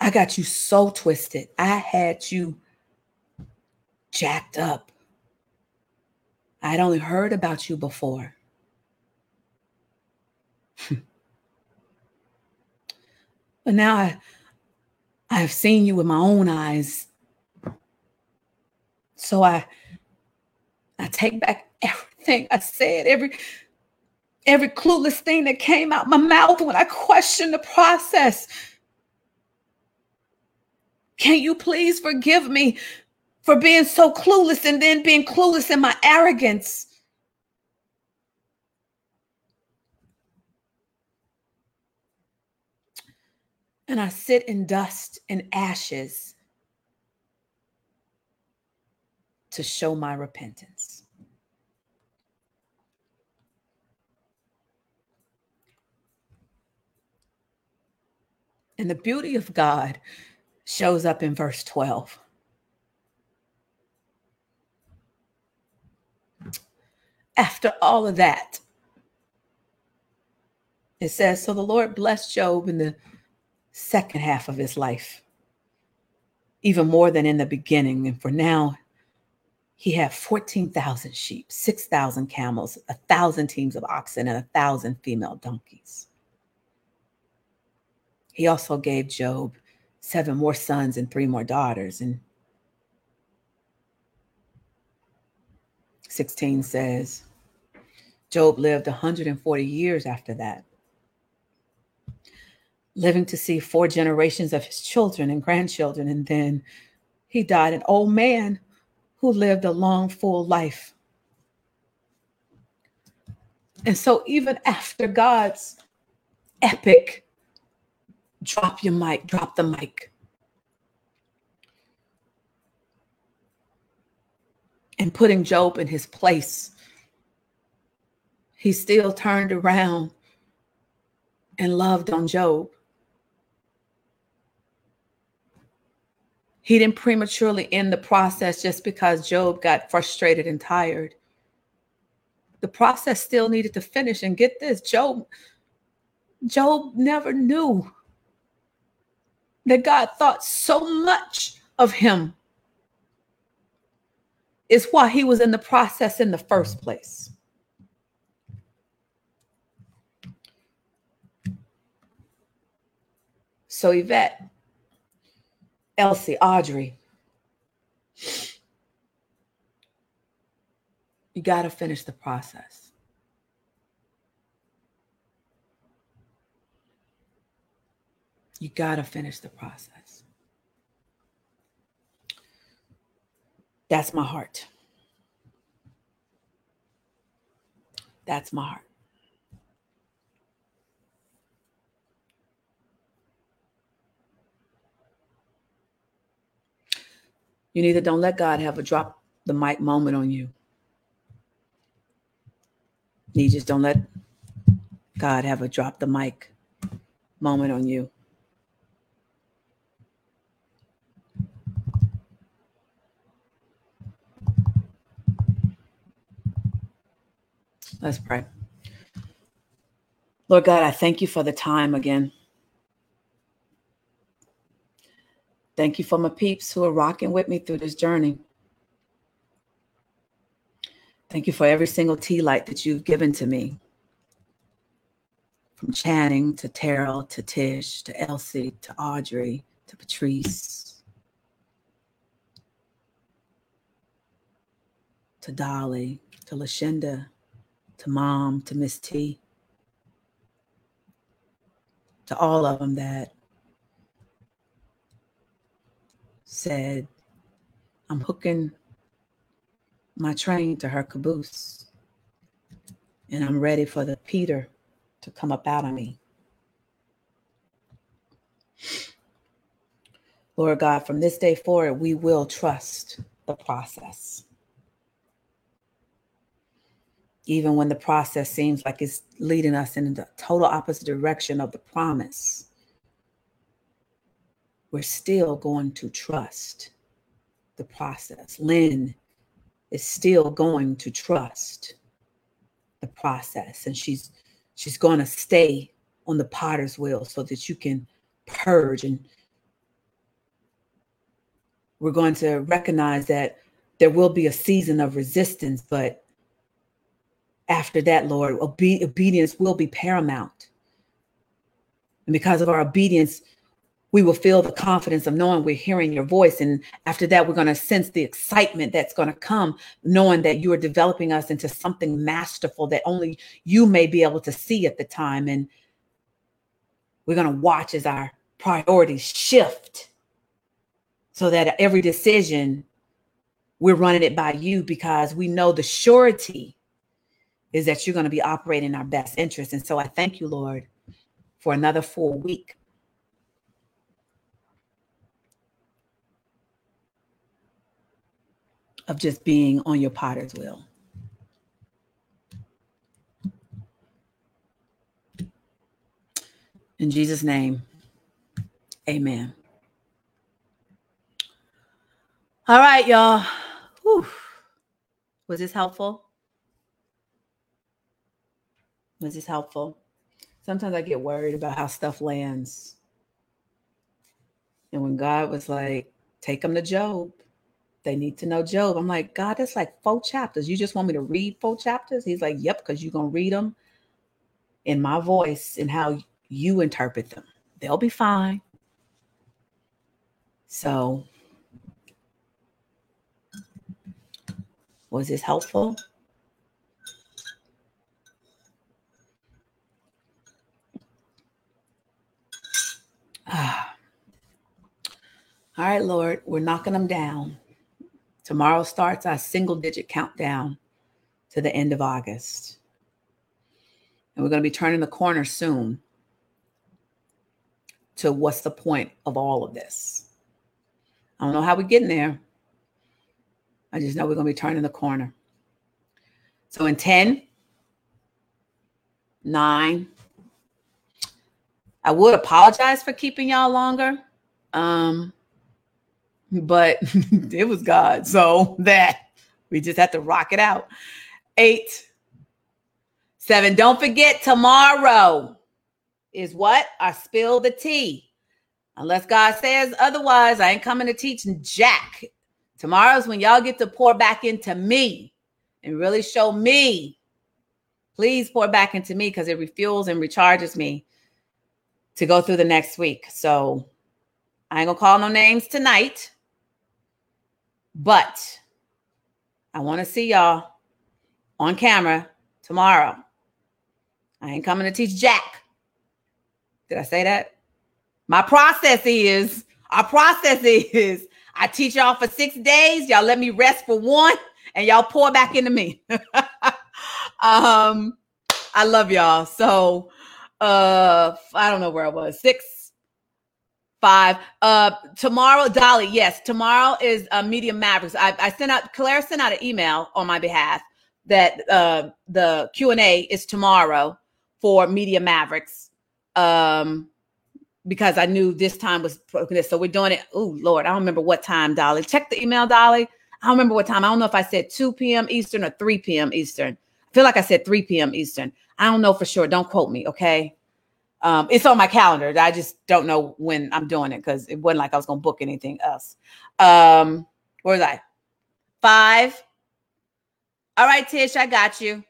I got you so twisted. I had you jacked up. I'd only heard about you before. (laughs) but now I, I have seen you with my own eyes. So I I take back everything I said, every every clueless thing that came out my mouth when I questioned the process. Can you please forgive me for being so clueless and then being clueless in my arrogance? And I sit in dust and ashes to show my repentance. And the beauty of God shows up in verse 12. After all of that, it says, So the Lord blessed Job in the second half of his life, even more than in the beginning. And for now, he had 14,000 sheep, 6,000 camels, a thousand teams of oxen, and a thousand female donkeys. He also gave Job seven more sons and three more daughters. And 16 says, Job lived 140 years after that, living to see four generations of his children and grandchildren. And then he died an old man who lived a long, full life. And so, even after God's epic drop your mic, drop the mic. and putting Job in his place, he still turned around and loved on Job. He didn't prematurely end the process just because Job got frustrated and tired. The process still needed to finish. And get this, Job, Job never knew that God thought so much of him is why he was in the process in the first place. So, Yvette, Elsie, Audrey, you got to finish the process. You got to finish the process. That's my heart. That's my heart. You neither don't let God have a drop the mic moment on you. You just don't let God have a drop the mic moment on you. Let's pray. Lord God, I thank you for the time again. Thank you for my peeps who are rocking with me through this journey. Thank you for every single tea light that you've given to me. From Channing to Terrell to Tish to Elsie to Audrey to Patrice to Dolly to Lashenda to Mom to Miss T to all of them that said, I'm hooking my train to her caboose, and I'm ready for the Peter to come up out of me. Lord God, from this day forward, we will trust the process. Even when the process seems like it's leading us in the total opposite direction of the promise we're still going to trust the process. Lynn is still going to trust the process and she's she's going to stay on the potter's wheel so that you can purge and we're going to recognize that there will be a season of resistance but after that lord obe- obedience will be paramount and because of our obedience we will feel the confidence of knowing we're hearing your voice. And after that, we're going to sense the excitement that's going to come, knowing that you are developing us into something masterful that only you may be able to see at the time. And we're going to watch as our priorities shift so that every decision we're running it by you because we know the surety is that you're going to be operating in our best interest. And so I thank you, Lord, for another full week of just being on your potter's wheel. In Jesus' name, amen. All right, y'all. Whew. Was this helpful? Was this helpful? Sometimes I get worried about how stuff lands. And when God was like, take them to Job, they need to know Job. I'm like, God, that's like four chapters. You just want me to read four chapters? He's like, Yep, because you're gonna read them in my voice and how you interpret them. They'll be fine. So, was this helpful? (sighs) All right, Lord, we're knocking them down. Tomorrow starts our single digit countdown to the end of August. And we're going to be turning the corner soon to what's the point of all of this. I don't know how we're getting there, I just know we're going to be turning the corner. So in 10, 9, I would apologize for keeping y'all longer. Um, but (laughs) it was God. So (laughs) that we just have to rock it out. Eight, seven. Don't forget tomorrow is what? I spill the tea. Unless God says otherwise, I ain't coming to teach Jack. Tomorrow's when y'all get to pour back into me and really show me. Please pour back into me because it refuels and recharges me to go through the next week. So I ain't gonna call no names tonight, but I want to see y'all on camera tomorrow. I ain't coming to teach Jack. Did I say that? My process is, our process is I teach y'all for six days. Y'all let me rest for one and y'all pour back into me. (laughs) um, I love y'all. So uh I don't know where I was. Six, five. Uh tomorrow, Dolly, yes, tomorrow is uh Media Mavericks. I, I sent out Claire sent out an email on my behalf that uh the Q&A is tomorrow for Media Mavericks. Um because I knew this time was this. so we're doing it. Oh Lord, I don't remember what time, Dolly. Check the email, Dolly. I don't remember what time. I don't know if I said 2 p.m. Eastern or 3 p.m. Eastern. I feel like I said 3 p.m. Eastern. I don't know for sure. Don't quote me, okay? Um, it's on my calendar. I just don't know when I'm doing it because it wasn't like I was gonna book anything else. Um, where was I? Five. All right, Tish, I got you.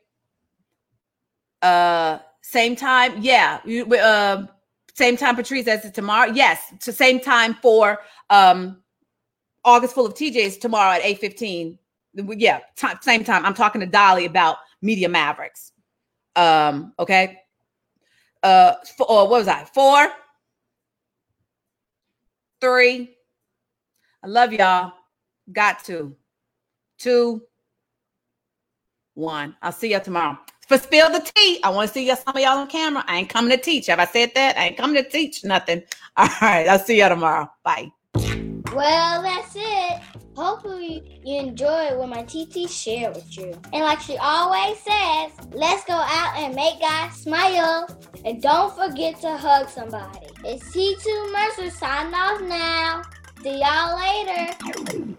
Uh, same time, yeah. You, uh, same time, Patrice, as tomorrow. Yes, to same time for um August full of TJs tomorrow at 8:15. Yeah, t- same time. I'm talking to Dolly about Media Mavericks. Um, okay. Uh, four, oh, what was I? Four, three. I love y'all. Got to. Two, one. I'll see y'all tomorrow. For spill the tea. I want to see some of y'all on camera. I ain't coming to teach. Have I said that? I ain't coming to teach nothing. (laughs) All right. I'll see y'all tomorrow. Bye. Well, that's it. Hopefully, you enjoy what my TT shared with you. And like she always says, let's go out and make God smile. And don't forget to hug somebody. It's T2 Mercer signing off now. See y'all later.